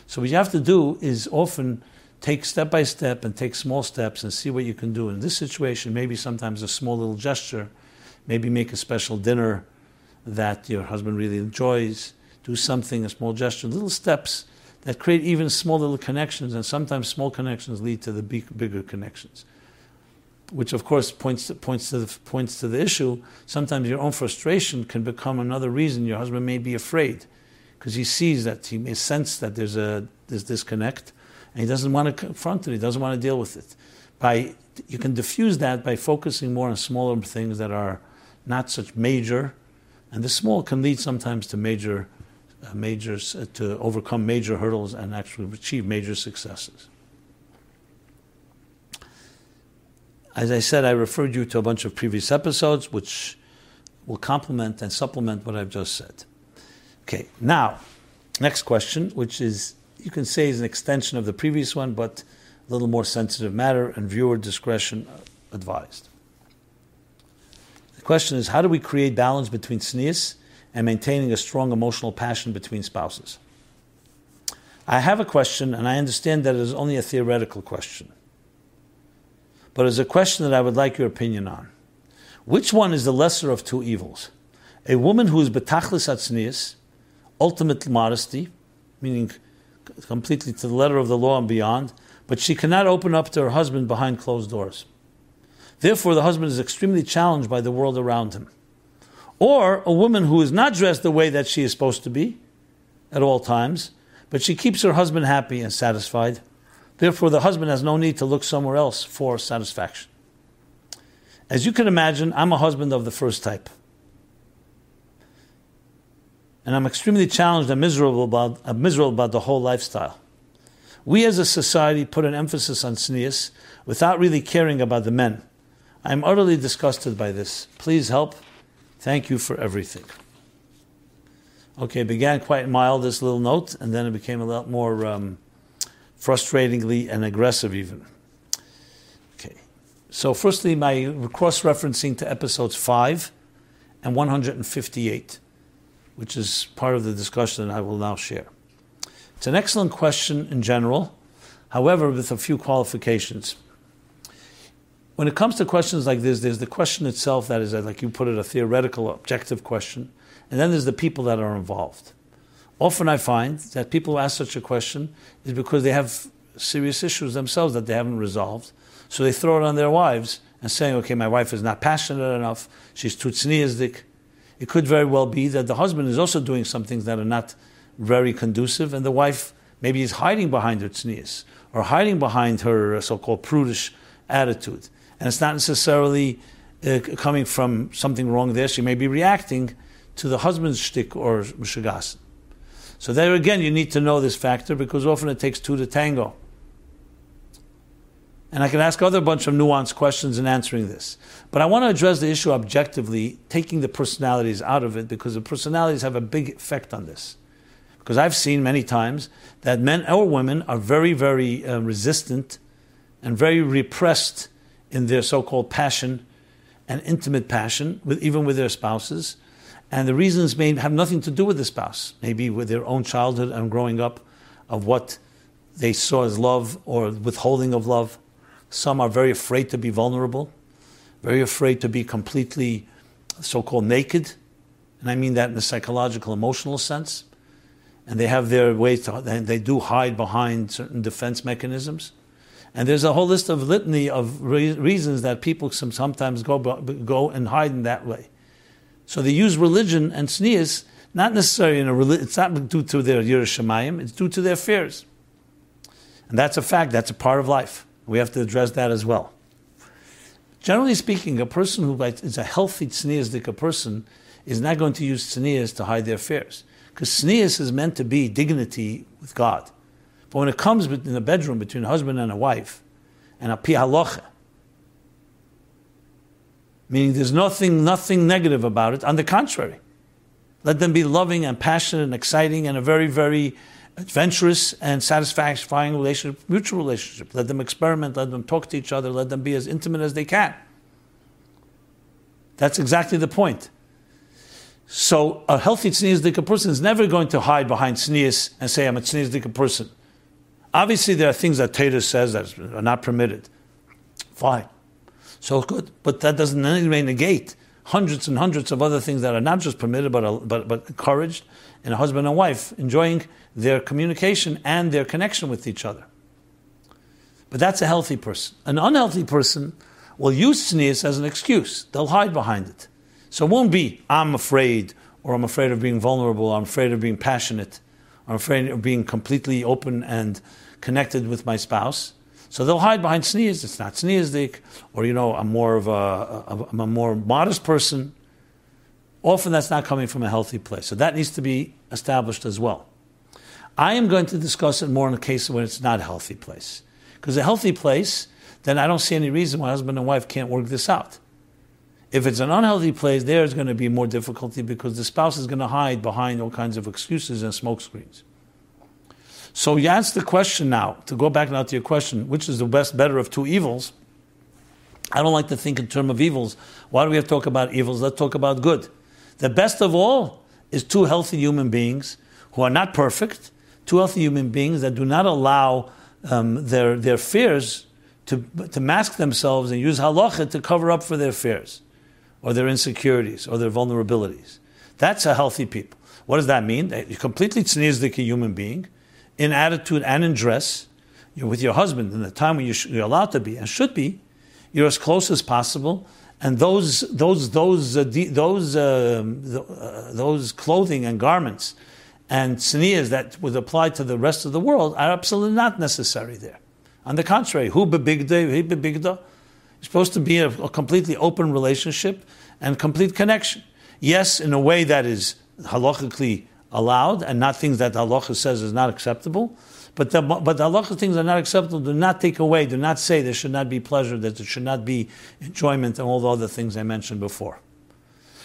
So what you have to do is often take step by step and take small steps and see what you can do. In this situation, maybe sometimes a small little gesture, maybe make a special dinner that your husband really enjoys, do something, a small gesture, little steps that create even small little connections, and sometimes small connections lead to the big, bigger connections. Which, of course, points to, points, to the, points to the issue. Sometimes your own frustration can become another reason your husband may be afraid, because he sees that he may sense that there's a there's disconnect, and he doesn't want to confront it. He doesn't want to deal with it. By you can diffuse that by focusing more on smaller things that are not such major, and the small can lead sometimes to major, uh, major uh, to overcome major hurdles and actually achieve major successes. As I said, I referred you to a bunch of previous episodes, which will complement and supplement what I've just said. Okay, now, next question, which is you can say is an extension of the previous one, but a little more sensitive matter, and viewer discretion advised. The question is how do we create balance between tznius and maintaining a strong emotional passion between spouses? I have a question, and I understand that it is only a theoretical question but it's a question that I would like your opinion on. Which one is the lesser of two evils? A woman who is betachlis atznius, ultimate modesty, meaning completely to the letter of the law and beyond, but she cannot open up to her husband behind closed doors. Therefore, the husband is extremely challenged by the world around him. Or a woman who is not dressed the way that she is supposed to be at all times, but she keeps her husband happy and satisfied Therefore, the husband has no need to look somewhere else for satisfaction. As you can imagine, I'm a husband of the first type. And I'm extremely challenged and miserable about, I'm miserable about the whole lifestyle. We as a society put an emphasis on tznius without really caring about the men. I'm utterly disgusted by this. Please help. Thank you for everything. Okay, began quite mild, this little note, and then it became a lot more um, frustratingly and aggressive even. Okay. So firstly, my cross-referencing to episodes 5 and 158, which is part of the discussion I will now share. It's an excellent question in general, however, with a few qualifications. When it comes to questions like this, there's the question itself that is, uh, like you put it, a theoretical, objective question, and then there's the people that are involved. Often I find that people who ask such a question is because they have serious issues themselves that they haven't resolved. So they throw it on their wives and saying, okay, my wife is not passionate enough, she's too tzniusdik. It could very well be that the husband is also doing some things that are not very conducive, and the wife maybe is hiding behind her tznius or hiding behind her uh, so-called prudish attitude. And it's not necessarily uh, coming from something wrong there. She may be reacting to the husband's shtick or mishagas. So there again, you need to know this factor because often it takes two to tango. And I can ask other bunch of nuanced questions in answering this. But I want to address the issue objectively, taking the personalities out of it, because the personalities have a big effect on this. Because I've seen many times that men or women are very, very uh, resistant and very repressed in their so called passion and intimate passion, with, even with their spouses. And the reasons may have nothing to do with the spouse, maybe with their own childhood and growing up, of what they saw as love or withholding of love. Some are very afraid to be vulnerable, very afraid to be completely so called naked. And I mean that in a psychological, emotional sense. And they have their ways to, they do hide behind certain defense mechanisms. And there's a whole list of litany of re- reasons that people sometimes go, go and hide in that way. So they use religion and tznius, not necessarily in a religion, it's not due to their Yiras Shamayim, it's due to their fears. And that's a fact, that's a part of life. We have to address that as well. Generally speaking, a person who is a healthy tzniusdik person is not going to use tznius to hide their fears. Because tznius is meant to be dignity with God. But when it comes in the bedroom between a husband and a wife, and al pi halacha, meaning there's nothing, nothing negative about it. On the contrary, let them be loving and passionate and exciting and a very, very adventurous and satisfying relationship, mutual relationship. Let them experiment, let them talk to each other, let them be as intimate as they can. That's exactly the point. So a healthy tznius person is never going to hide behind tznius and say, I'm a tznius person. Obviously, there are things that Tatus says that are not permitted. Fine. So good, but that doesn't in any way negate hundreds and hundreds of other things that are not just permitted but, but, but encouraged in a husband and wife enjoying their communication and their connection with each other. But that's a healthy person. An unhealthy person will use tznius as an excuse. They'll hide behind it. So it won't be, I'm afraid, or I'm afraid of being vulnerable, or I'm afraid of being passionate, or I'm afraid of being completely open and connected with my spouse. So they'll hide behind tznius. It's not tzniusdik, or you know, I'm more of a, I'm a more modest person. Often that's not coming from a healthy place. So that needs to be established as well. I am going to discuss it more in a case when it's not a healthy place. Because a healthy place, then I don't see any reason why husband and wife can't work this out. If it's an unhealthy place, there's going to be more difficulty because the spouse is going to hide behind all kinds of excuses and smoke screens. So you ask the question now, to go back now to your question, which is the best, better of two evils? I don't like to think in terms of evils. Why do we have to talk about evils? Let's talk about good. The best of all is two healthy human beings who are not perfect, two healthy human beings that do not allow um, their, their fears to, to mask themselves and use halacha to cover up for their fears or their insecurities or their vulnerabilities. That's a healthy people. What does that mean? You're completely tzniusdik a human being in attitude and in dress. You're with your husband in the time when you're allowed to be and should be. You're as close as possible, and those those those uh, those uh, uh, those clothing and garments and tznius that would apply to the rest of the world are absolutely not necessary there. On the contrary, who hu bebigda, he bebigda. It's supposed to be a, a completely open relationship and complete connection. Yes, in a way that is halachically allowed and not things that halacha says is not acceptable. But the, but the halacha things are not acceptable do not take away, do not say there should not be pleasure, that there should not be enjoyment, and all the other things I mentioned before.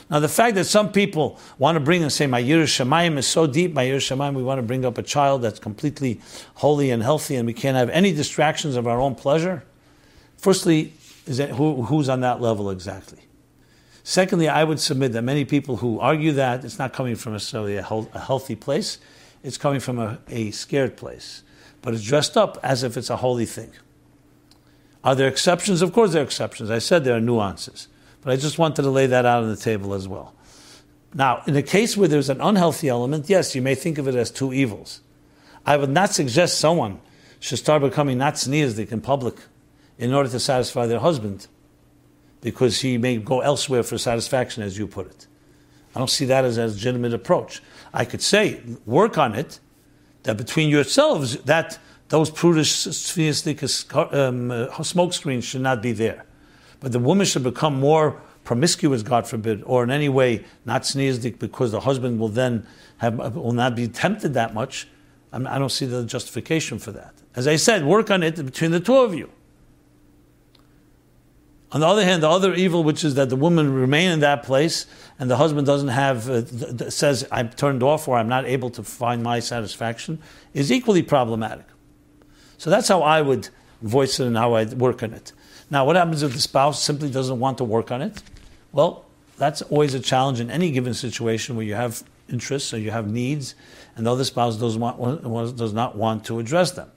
Now, the fact that some people want to bring and say, My Yiras Shamayim is so deep, my Yiras Shamayim, we want to bring up a child that's completely holy and healthy, and we can't have any distractions of our own pleasure. Firstly, is that, who, who's on that level exactly? Secondly, I would submit that many people who argue that it's not coming from necessarily a, a healthy place, it's coming from a, a scared place. But it's dressed up as if it's a holy thing. Are there exceptions? Of course, there are exceptions. I said there are nuances. But I just wanted to lay that out on the table as well. Now, in a case where there's an unhealthy element, yes, you may think of it as two evils. I would not suggest someone should start becoming not tzniusdik in public in order to satisfy their husband because he may go elsewhere for satisfaction, as you put it. I don't see that as a legitimate approach. I could say, work on it, that between yourselves, that those prudish um, uh, smoke screens should not be there. But the woman should become more promiscuous, God forbid, or in any way not tzniusdik because the husband will then have, will not be tempted that much. I don't see the justification for that. As I said, work on it between the two of you. On the other hand, the other evil, which is that the woman remain in that place and the husband doesn't have, uh, says, I'm turned off or I'm not able to find my satisfaction, is equally problematic. So that's how I would voice it and how I'd work on it. Now, what happens if the spouse simply doesn't want to work on it? Well, that's always a challenge in any given situation where you have interests or you have needs and the other spouse does, want, does not want to address them.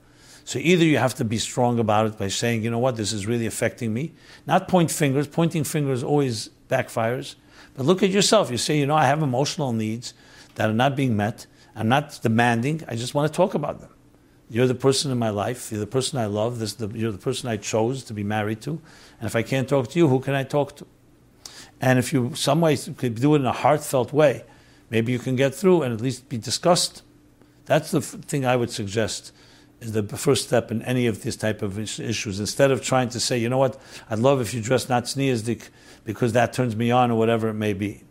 So either you have to be strong about it by saying, you know what, this is really affecting me. Not point fingers. Pointing fingers always backfires. But look at yourself. You say, you know, I have emotional needs that are not being met. I'm not demanding. I just want to talk about them. You're the person in my life. You're the person I love. The, you're the person I chose to be married to. And if I can't talk to you, who can I talk to? And if you some way could do it in a heartfelt way, maybe you can get through and at least be discussed. That's the thing I would suggest is the first step in any of these type of issues. Instead of trying to say, you know what, I'd love if you dress not tzniusdik because that turns me on or whatever it may be.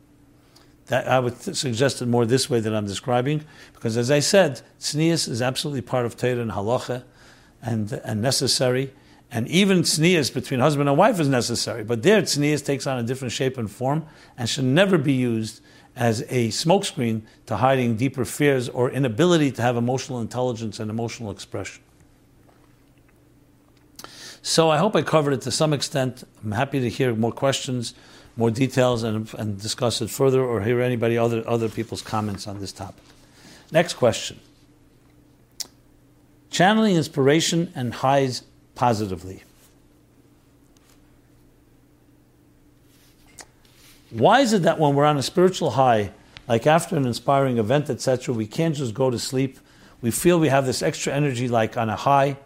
That I would suggest it more this way that I'm describing, because as I said, tznius is absolutely part of Torah and halacha, and and necessary. And even tznius between husband and wife is necessary. But there, tznius takes on a different shape and form and should never be used as a smokescreen to hiding deeper fears or inability to have emotional intelligence and emotional expression. So I hope I covered it to some extent. I'm happy to hear more questions, more details, and, and discuss it further, or hear anybody other other people's comments on this topic. Next question: Channeling inspiration and highs positively. Why is it that when we're on a spiritual high, like after an inspiring event, etc., we can't just go to sleep? We feel we have this extra energy like on a high,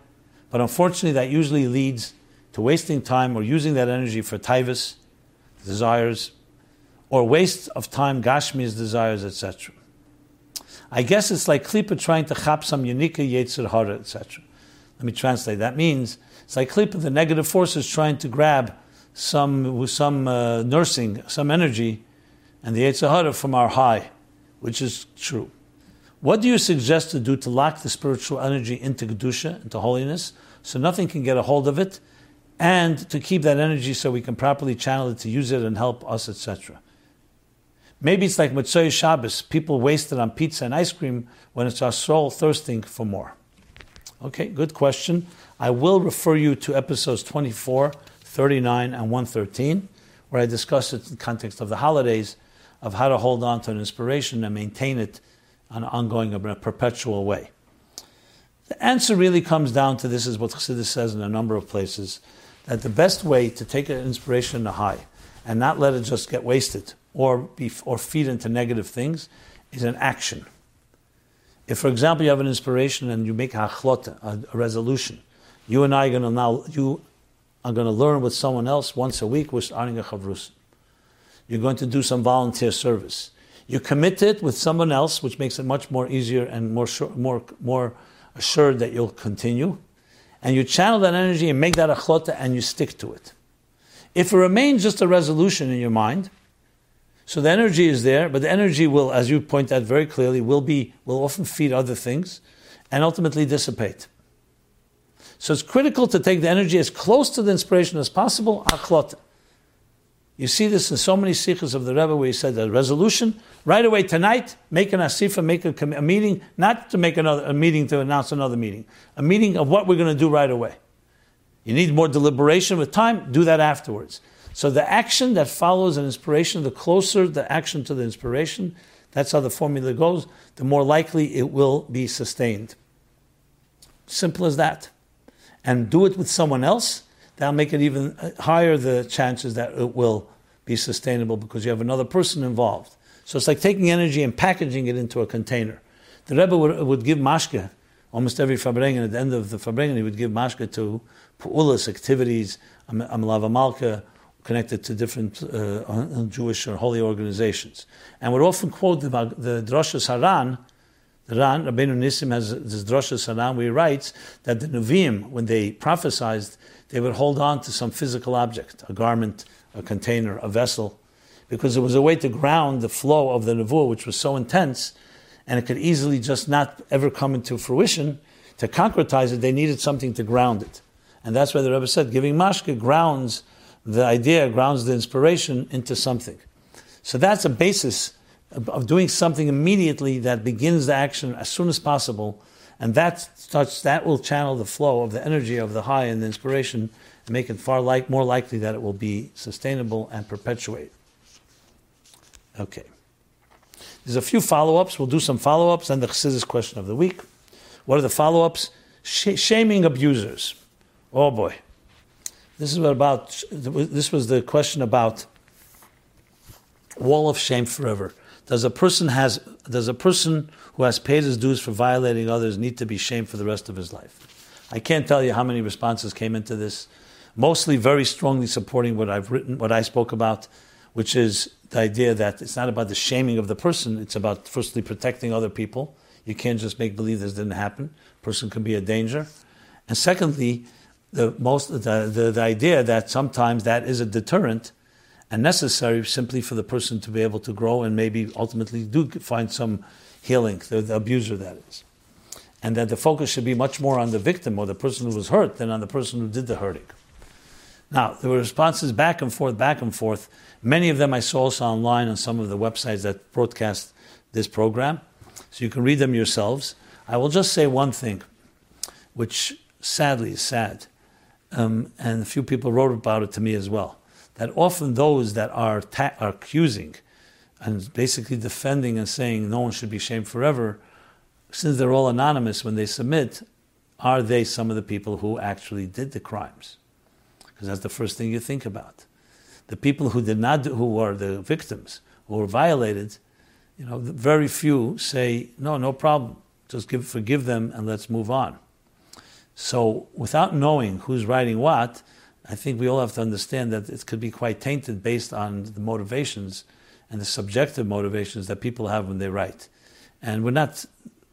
but unfortunately, that usually leads to wasting time or using that energy for taivas, desires, or waste of time, gashmi's desires, etc. I guess it's like klipa trying to chap some unique yetzer hara, etc. Let me translate. That means It's like klipa, the negative forces trying to grab some, with some uh, nursing, some energy, and the Yetzer Hara from our high, which is true. What do you suggest to do to lock the spiritual energy into Kedusha, into holiness, so nothing can get a hold of it, and to keep that energy so we can properly channel it to use it and help us, etc.? Maybe it's like Motzei Shabbos, people wasted on pizza and ice cream when it's our soul thirsting for more. Okay, good question. I will refer you to episodes 24, 39, and 113, where I discuss it in the context of the holidays, of how to hold on to an inspiration and maintain it on an ongoing, in a perpetual way. The answer really comes down to this is what Chassidus says in a number of places, that the best way to take an inspiration in the high and not let it just get wasted or, be, or feed into negative things is an action. If, for example, you have an inspiration and you make a hachlata, a, a resolution, you and I are going to now, you are going to learn with someone else once a week with Aringa Chavrus. You're going to do some volunteer service. You commit it with someone else, which makes it much more easier and more, sure, more, more assured that you'll continue. And you channel that energy and make that a chlota and you stick to it. If it remains just a resolution in your mind, so the energy is there, but the energy will, as you point out very clearly, will be will often feed other things and ultimately dissipate. So it's critical to take the energy as close to the inspiration as possible, hachlata. You see this in so many sichos of the Rebbe where he said the resolution, right away tonight, make an asifa, make a, a, meeting, not to make another a meeting to announce another meeting, a meeting of what we're going to do right away. You need more deliberation with time, do that afterwards. So the action that follows an inspiration, the closer the action to the inspiration, that's how the formula goes, the more likely it will be sustained. Simple as that. And do it with someone else that'll make it even higher the chances that it will be sustainable because you have another person involved. So it's like taking energy and packaging it into a container. The Rebbe would, would give mashke almost every farbrengen. At the end of the farbrengen, he would give mashke to pu'ulas, activities, amalava malka, connected to different uh, Jewish or holy organizations. And would often quote the, the Drashos HaRan, Ran, Rabbeinu Nissim has this Drashos HaRan where he writes that the Nevi'im, when they prophesied, they would hold on to some physical object, a garment, a container, a vessel, because it was a way to ground the flow of the nevuah, which was so intense, and it could easily just not ever come into fruition. To concretize it, they needed something to ground it. And that's why the Rebbe said, giving mashke grounds the idea, grounds the inspiration into something. So that's a basis of, doing something immediately that begins the action as soon as possible and that starts, that will channel the flow of the energy of the high and the inspiration and make it far like, more likely that it will be sustainable and perpetuate. Okay. There's a few follow ups. We'll do some follow ups and the Chassidus question of the week. What are the follow ups? Sh- shaming abusers. Oh boy. This is about, this was the question about wall of shame forever. Does a person has does a person who has paid his dues for violating others need to be shamed for the rest of his life? I can't tell you how many responses came into this, mostly very strongly supporting what I've written, what I spoke about, which is the idea that it's not about the shaming of the person, it's about firstly protecting other people. You can't just make believe this didn't happen. Person can be a danger. And secondly, the most the, the, the idea that sometimes that is a deterrent and necessary simply for the person to be able to grow and maybe ultimately do find some healing, the, the abuser that is. And that the focus should be much more on the victim or the person who was hurt than on the person who did the hurting. Now, there were responses back and forth, back and forth. Many of them I saw also online on some of the websites that broadcast this program. So you can read them yourselves. I will just say one thing, which sadly is sad. Um, and a few people wrote about it to me as well that often those that are, ta- are accusing and basically defending and saying no one should be shamed forever, since they're all anonymous when they submit, are they some of the people who actually did the crimes? Because that's the first thing you think about. The people who did not, do, who are the victims, who were violated, you know, very few say, no, no problem. Just give, forgive them and let's move on. So, without knowing who's writing what, I think we all have to understand that it could be quite tainted based on the motivations and the subjective motivations that people have when they write. And we're not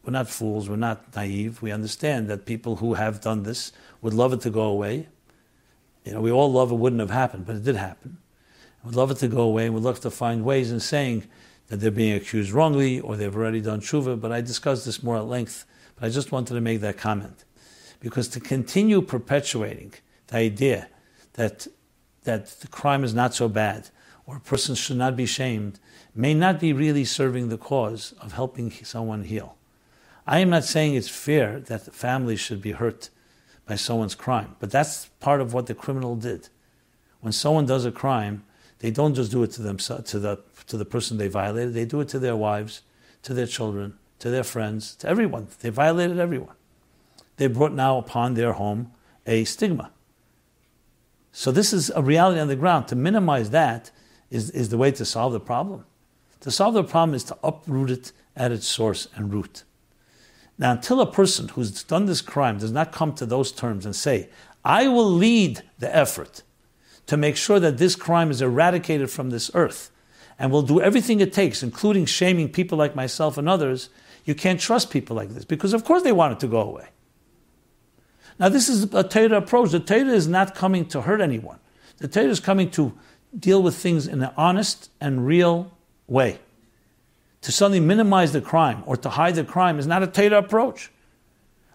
we're not fools, we're not naive. We understand that people who have done this would love it to go away. You know, we all love it wouldn't have happened, but it did happen. We'd love it to go away, and we'd love to find ways in saying that they're being accused wrongly or they've already done tshuva, but I discussed this more at length, but I just wanted to make that comment. Because to continue perpetuating the idea that, that the crime is not so bad, or a person should not be shamed, may not be really serving the cause of helping someone heal. I am not saying it's fair that the family should be hurt by someone's crime, but that's part of what the criminal did. When someone does a crime, they don't just do it to themselves, to the to the person they violated. They do it to their wives, to their children, to their friends, to everyone. They violated everyone. They brought now upon their home a stigma. So this is a reality on the ground. To minimize that is, is the way to solve the problem. To solve the problem is to uproot it at its source and root. Now, until a person who's done this crime does not come to those terms and say, I will lead the effort to make sure that this crime is eradicated from this earth, and will do everything it takes, including shaming people like myself and others, you can't trust people like this because, of course, they want it to go away. Now, this is a Torah approach. The Torah is not coming to hurt anyone. The Torah is coming to deal with things in an honest and real way. To suddenly minimize the crime or to hide the crime is not a Torah approach.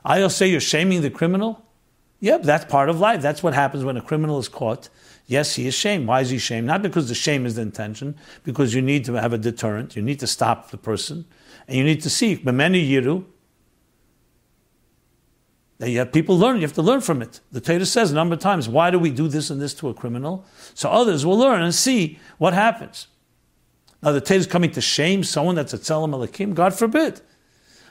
I'll say you're shaming the criminal. Yep, that's part of life. That's what happens when a criminal is caught. Yes, he is shamed. Why is he shamed? Not because the shame is the intention, because you need to have a deterrent. You need to stop the person, and you need to see. Memeni yiru. That you have people learn. You have to learn from it. The Torah says a number of times, "Why do we do this and this to a criminal?" So others will learn and see what happens. Now the Torah is coming to shame someone that's a tzelem Elokim. God forbid.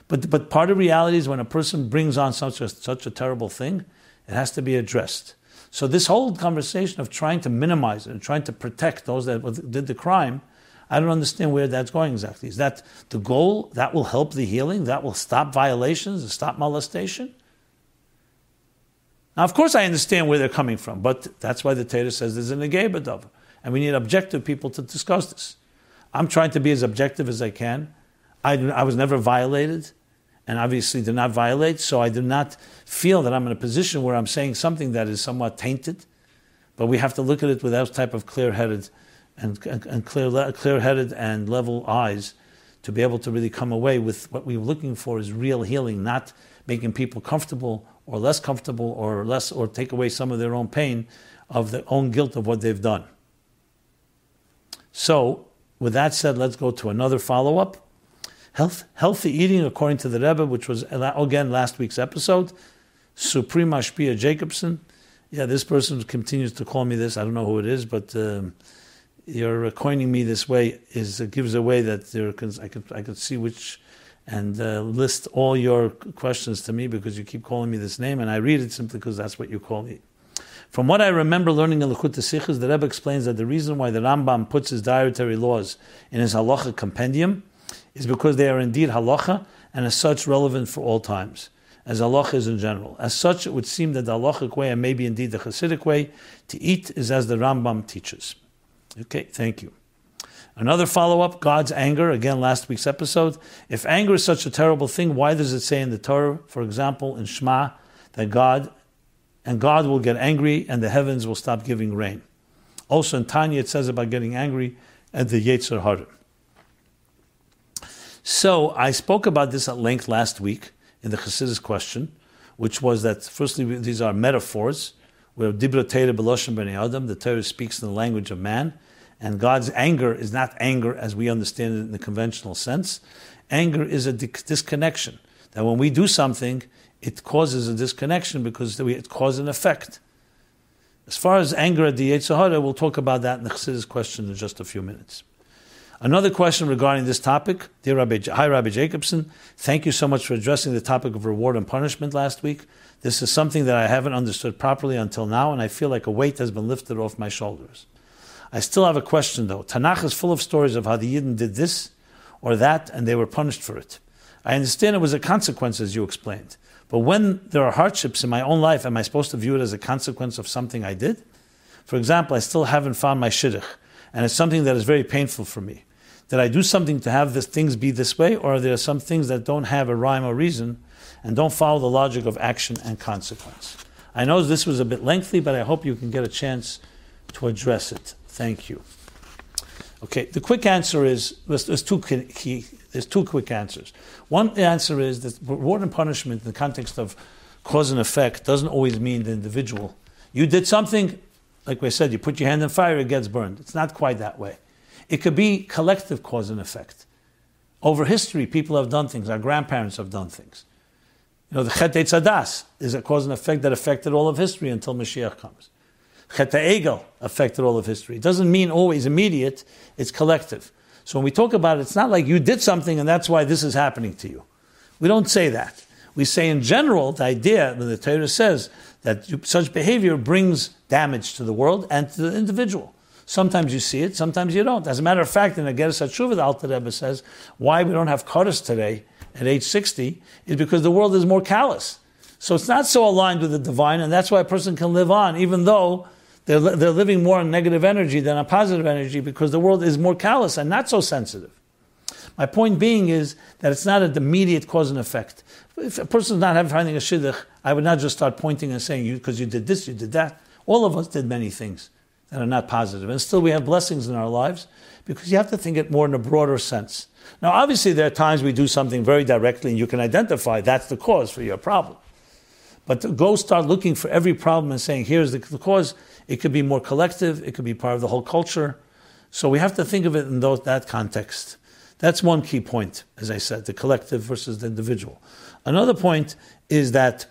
But but part of reality is when a person brings on such a such a terrible thing, it has to be addressed. So this whole conversation of trying to minimize it and trying to protect those that did the crime, I don't understand where that's going exactly. Is that the goal? That will help the healing? That will stop violations and stop molestation? Now, of course, I understand where they're coming from, but that's why the Torah says there's a negay and we need objective people to discuss this. I'm trying to be as objective as I can. I, I was never violated and obviously did not violate, so I do not feel that I'm in a position where I'm saying something that is somewhat tainted. But we have to look at it with that type of clear-headed and, and, and clear, clear-headed and level eyes to be able to really come away with what we're looking for is real healing, not making people comfortable or less comfortable or less or take away some of their own pain of their own guilt of what they've done. So, with that said, let's go to another follow-up. Health, healthy eating, according to the Rebbe, which was again last week's episode. Supreme Ashpia Jacobson. Yeah, this person continues to call me this. I don't know who it is, but um, you're coining me this way is gives away that there. can, I could I could see which and uh, list all your questions to me because you keep calling me this name, and I read it simply because that's what you call me. From what I remember learning in Likkutei Sichos, the Rebbe explains that the reason why the Rambam puts his dietary laws in his halacha compendium is because they are indeed halacha and as such relevant for all times, as halacha is in general. As such, it would seem that the halachic way, and maybe indeed the Hasidic way, to eat is as the Rambam teaches. Okay, thank you. Another follow up God's anger, again, last week's episode. If anger is such a terrible thing, why does it say in the Torah, for example, in Shema, that God and God will get angry and the heavens will stop giving rain? Also in Tanya, it says about getting angry at the Yetzer Hara. So I spoke about this at length last week in the Chassidus question, which was that firstly these are metaphors where Dibra Torah Beloshem Bnei Adam, the Torah speaks in the language of man, and God's anger is not anger as we understand it in the conventional sense. Anger is a disconnection. That when we do something, it causes a disconnection because it causes an effect. As far as anger at the Yetzer Hara, we'll talk about that in the Chassidus question in just a few minutes. Another question regarding this topic, dear Rabbi, hi Rabbi Jacobson, thank you so much for addressing the topic of reward and punishment last week. This is something that I haven't understood properly until now, and I feel like a weight has been lifted off my shoulders. I still have a question though. Tanakh is full of stories of how the Yidden did this or that, and they were punished for it. I understand it was a consequence, as you explained. But when there are hardships in my own life, am I supposed to view it as a consequence of something I did? For example, I still haven't found my shidduch, and it's something that is very painful for me. Did I do something to have this, things be this way, or are there some things that don't have a rhyme or reason and don't follow the logic of action and consequence? I know this was a bit lengthy, but I hope you can get a chance to address it. Thank you. Okay, the quick answer is there's, there's two key, there's two quick answers. One answer is that reward and punishment in the context of cause and effect doesn't always mean the individual. You did something, like we said, you put your hand in fire, it gets burned. It's not quite that way. It could be collective cause and effect. Over history, people have done things. Our grandparents have done things. You know, the Chet Tzadas is a cause and effect that affected all of history until Mashiach comes. Chet Egel affected all of history. It doesn't mean always immediate, it's collective. So when we talk about it, it's not like you did something and that's why this is happening to you. We don't say that. We say in general, the idea when the Torah says that such behavior brings damage to the world and to the individual. Sometimes you see it, sometimes you don't. As a matter of fact, in the Iggeres HaTeshuvah, the Alter Rebbe says, why we don't have Kodesh today at age 60 is because the world is more callous. So it's not so aligned with the divine, and that's why a person can live on, even though they're, they're living more on negative energy than on positive energy because the world is more callous and not so sensitive. My point being is that it's not an immediate cause and effect. If a person's not having a shidduch, I would not just start pointing and saying, you because you did this, you did that. All of us did many things that are not positive. And still we have blessings in our lives because you have to think it more in a broader sense. Now, obviously, there are times we do something very directly and you can identify that's the cause for your problem. But go start looking for every problem and saying, here's the, the cause, it could be more collective, it could be part of the whole culture. So we have to think of it in those, that context. That's one key point, as I said, the collective versus the individual. Another point is that,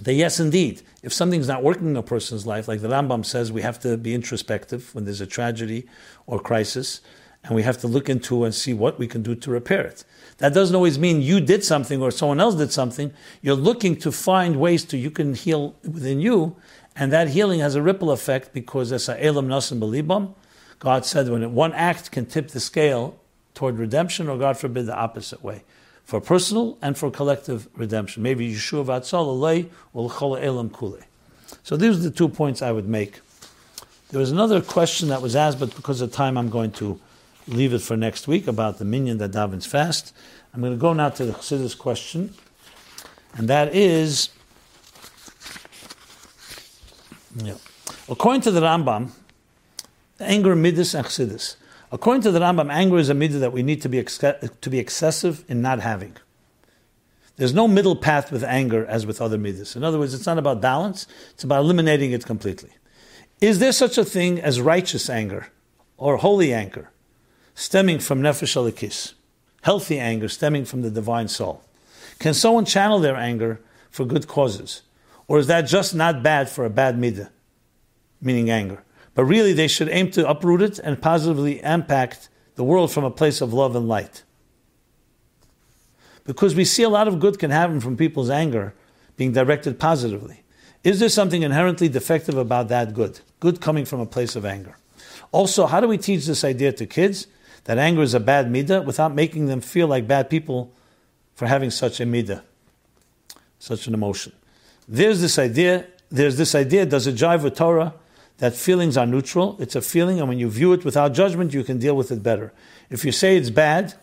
that yes, indeed, if something's not working in a person's life, like the Rambam says, we have to be introspective when there's a tragedy or crisis, and we have to look into and see what we can do to repair it. That doesn't always mean you did something or someone else did something. You're looking to find ways to you can heal within you, and that healing has a ripple effect because as a elam nasim belibam, God said when one act can tip the scale toward redemption, or God forbid the opposite way, for personal and for collective redemption. Maybe Yeshua v'atzal or l'chol elam kule. So these are the two points I would make. There was another question that was asked, but because of time, I'm going to leave it for next week about the minyan that davens fast. I'm going to go now to the Chassidus question, and that is, yeah. according to the Rambam, anger, midas, and Chassidus. According to the Rambam, anger is a midah that we need to be, ex- to be excessive in not having. There's no middle path with anger as with other midas. In other words, it's not about balance, it's about eliminating it completely. Is there such a thing as righteous anger or holy anger? Stemming from nefesh Elokis, healthy anger stemming from the divine soul. Can someone channel their anger for good causes? Or is that just not bad for a bad midah, meaning anger? But really, they should aim to uproot it and positively impact the world from a place of love and light. Because we see a lot of good can happen from people's anger being directed positively. Is there something inherently defective about that good? Good coming from a place of anger. Also, how do we teach this idea to kids? That anger is a bad midah without making them feel like bad people for having such a midah, such an emotion. There's this idea, there's this idea, does it jive with Torah that feelings are neutral? It's a feeling, and when you view it without judgment, you can deal with it better. If you say it's bad,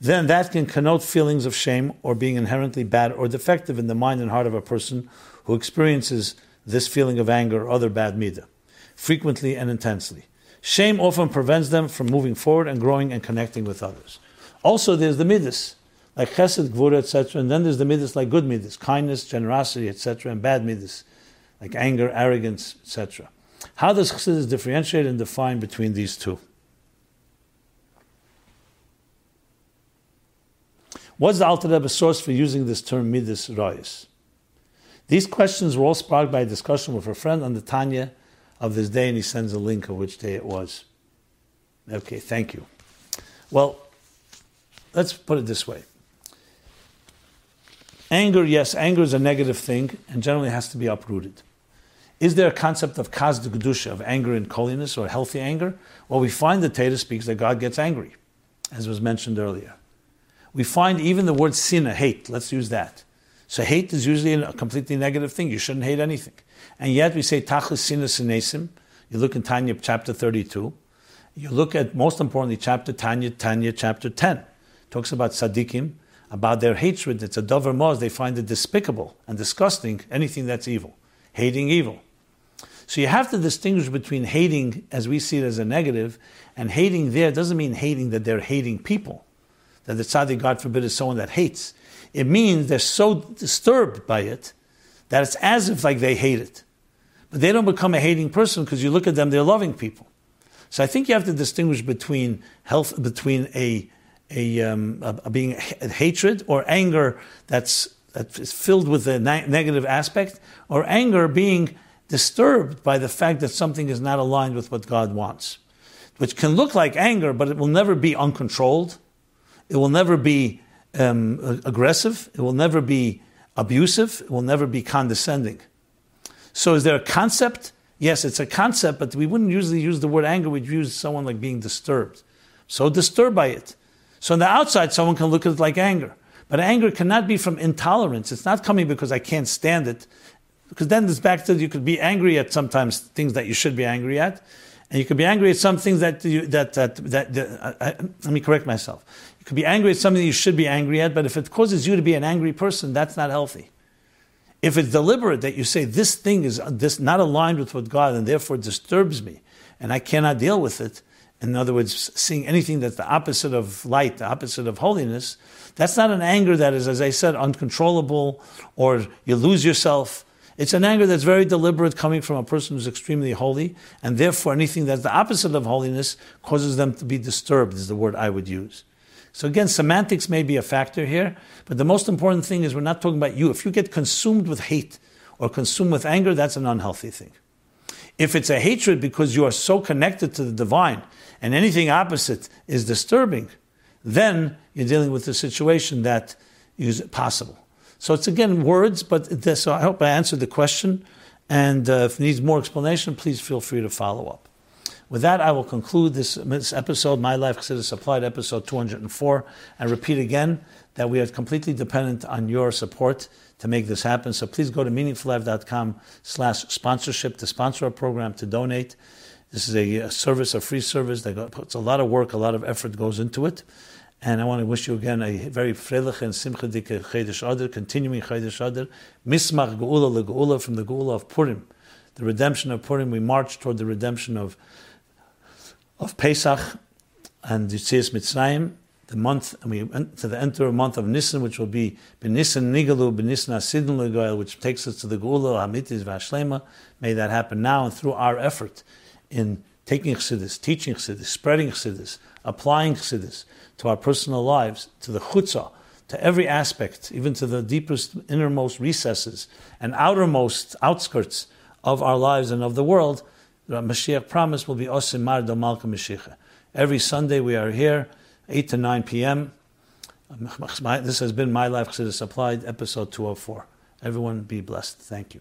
then that can connote feelings of shame or being inherently bad or defective in the mind and heart of a person who experiences this feeling of anger or other bad midah, frequently and intensely. Shame often prevents them from moving forward and growing and connecting with others. Also, there's the midas, like chesed, gvura, etc. And then there's the midas like good midas, kindness, generosity, etc., and bad midas, like anger, arrogance, etc. How does Chassidus differentiate and define between these two? What's the Alter Rebbe source for using this term midas rayas? These questions were all sparked by a discussion with a friend on the Tanya of this day, and he sends a link of which day it was. Okay, thank you. Well, let's put it this way. Anger, yes, anger is a negative thing and generally has to be uprooted. Is there a concept of kaz de gedusha, of anger and holiness or healthy anger? Well, we find the Torah speaks that God gets angry, as was mentioned earlier. We find even the word sinna, hate, let's use that. So hate is usually a completely negative thing. You shouldn't hate anything. And yet we say tachlis sinas sinesim. You look in Tanya chapter 32. You look at, most importantly, chapter Tanya, Tanya, chapter 10. talks about tzaddikim, about their hatred. It's a dover moz. They find it despicable and disgusting, anything that's evil, hating evil. So you have to distinguish between hating, as we see it as a negative, and hating there doesn't mean hating that they're hating people. That the tzaddik, God forbid, is someone that hates. It means they're so disturbed by it that it's as if like they hate it. But they don't become a hating person because you look at them, they're loving people. So I think you have to distinguish between health, between a, a, um, a, a being a hatred or anger that's that is filled with a na- negative aspect, or anger being disturbed by the fact that something is not aligned with what God wants, which can look like anger, but it will never be uncontrolled. It will never be um, aggressive. It will never be abusive. It will never be condescending. So, is there a concept? Yes, it's a concept, but we wouldn't usually use the word anger. We'd use someone like being disturbed. So disturbed by it. So on the outside, someone can look at it like anger. But anger cannot be from intolerance. It's not coming because I can't stand it. Because then it's back to you could be angry at sometimes things that you should be angry at. And you could be angry at some things that you, that, that, that, that uh, I, let me correct myself. You could be angry at something you should be angry at, but if it causes you to be an angry person, that's not healthy. If it's deliberate that you say this thing is this not aligned with what God and therefore disturbs me, and I cannot deal with it, in other words, seeing anything that's the opposite of light, the opposite of holiness, that's not an anger that is, as I said, uncontrollable or you lose yourself. It's an anger that's very deliberate coming from a person who's extremely holy, and therefore anything that's the opposite of holiness causes them to be disturbed, is the word I would use. So again, semantics may be a factor here, but the most important thing is we're not talking about you. If you get consumed with hate or consumed with anger, that's an unhealthy thing. If it's a hatred because you are so connected to the divine and anything opposite is disturbing, then you're dealing with a situation that is possible. So it's again words, but this, so I hope I answered the question. And uh, if it needs more explanation, please feel free to follow up. With that, I will conclude this, this episode, My Life Chassidus Applied, episode 204, and repeat again that we are completely dependent on your support to make this happen. So please go to meaningfullife.com slash sponsorship to sponsor our program, to donate. This is a, service, a free service that puts a lot of work, a lot of effort goes into it. And I want to wish you again a very freilich and simchadik Chedesh Adar, continuing Chedesh Adar, Mismach Geula LeGeula from the Geula of Purim. The redemption of Purim, we march toward the redemption of of Pesach and Yitzias Mitzrayim, the month, and we to the enter month of Nisan, which will be Benisan Nigalu, Benisan Asidin Legoel, which takes us to the Geula, Hamitis Vashlema. May that happen now, and through our effort in taking Chassidus, teaching Chassidus, spreading Chassidus, applying Chassidus to our personal lives, to the chutzah, to every aspect, even to the deepest, innermost recesses and outermost outskirts of our lives and of the world, the Mashiach promise will be Osim Mardo Malka Mashiach. Every Sunday we are here, 8 to 9 p.m. This has been My Life Chassidus Applied, episode 204. Everyone be blessed. Thank you.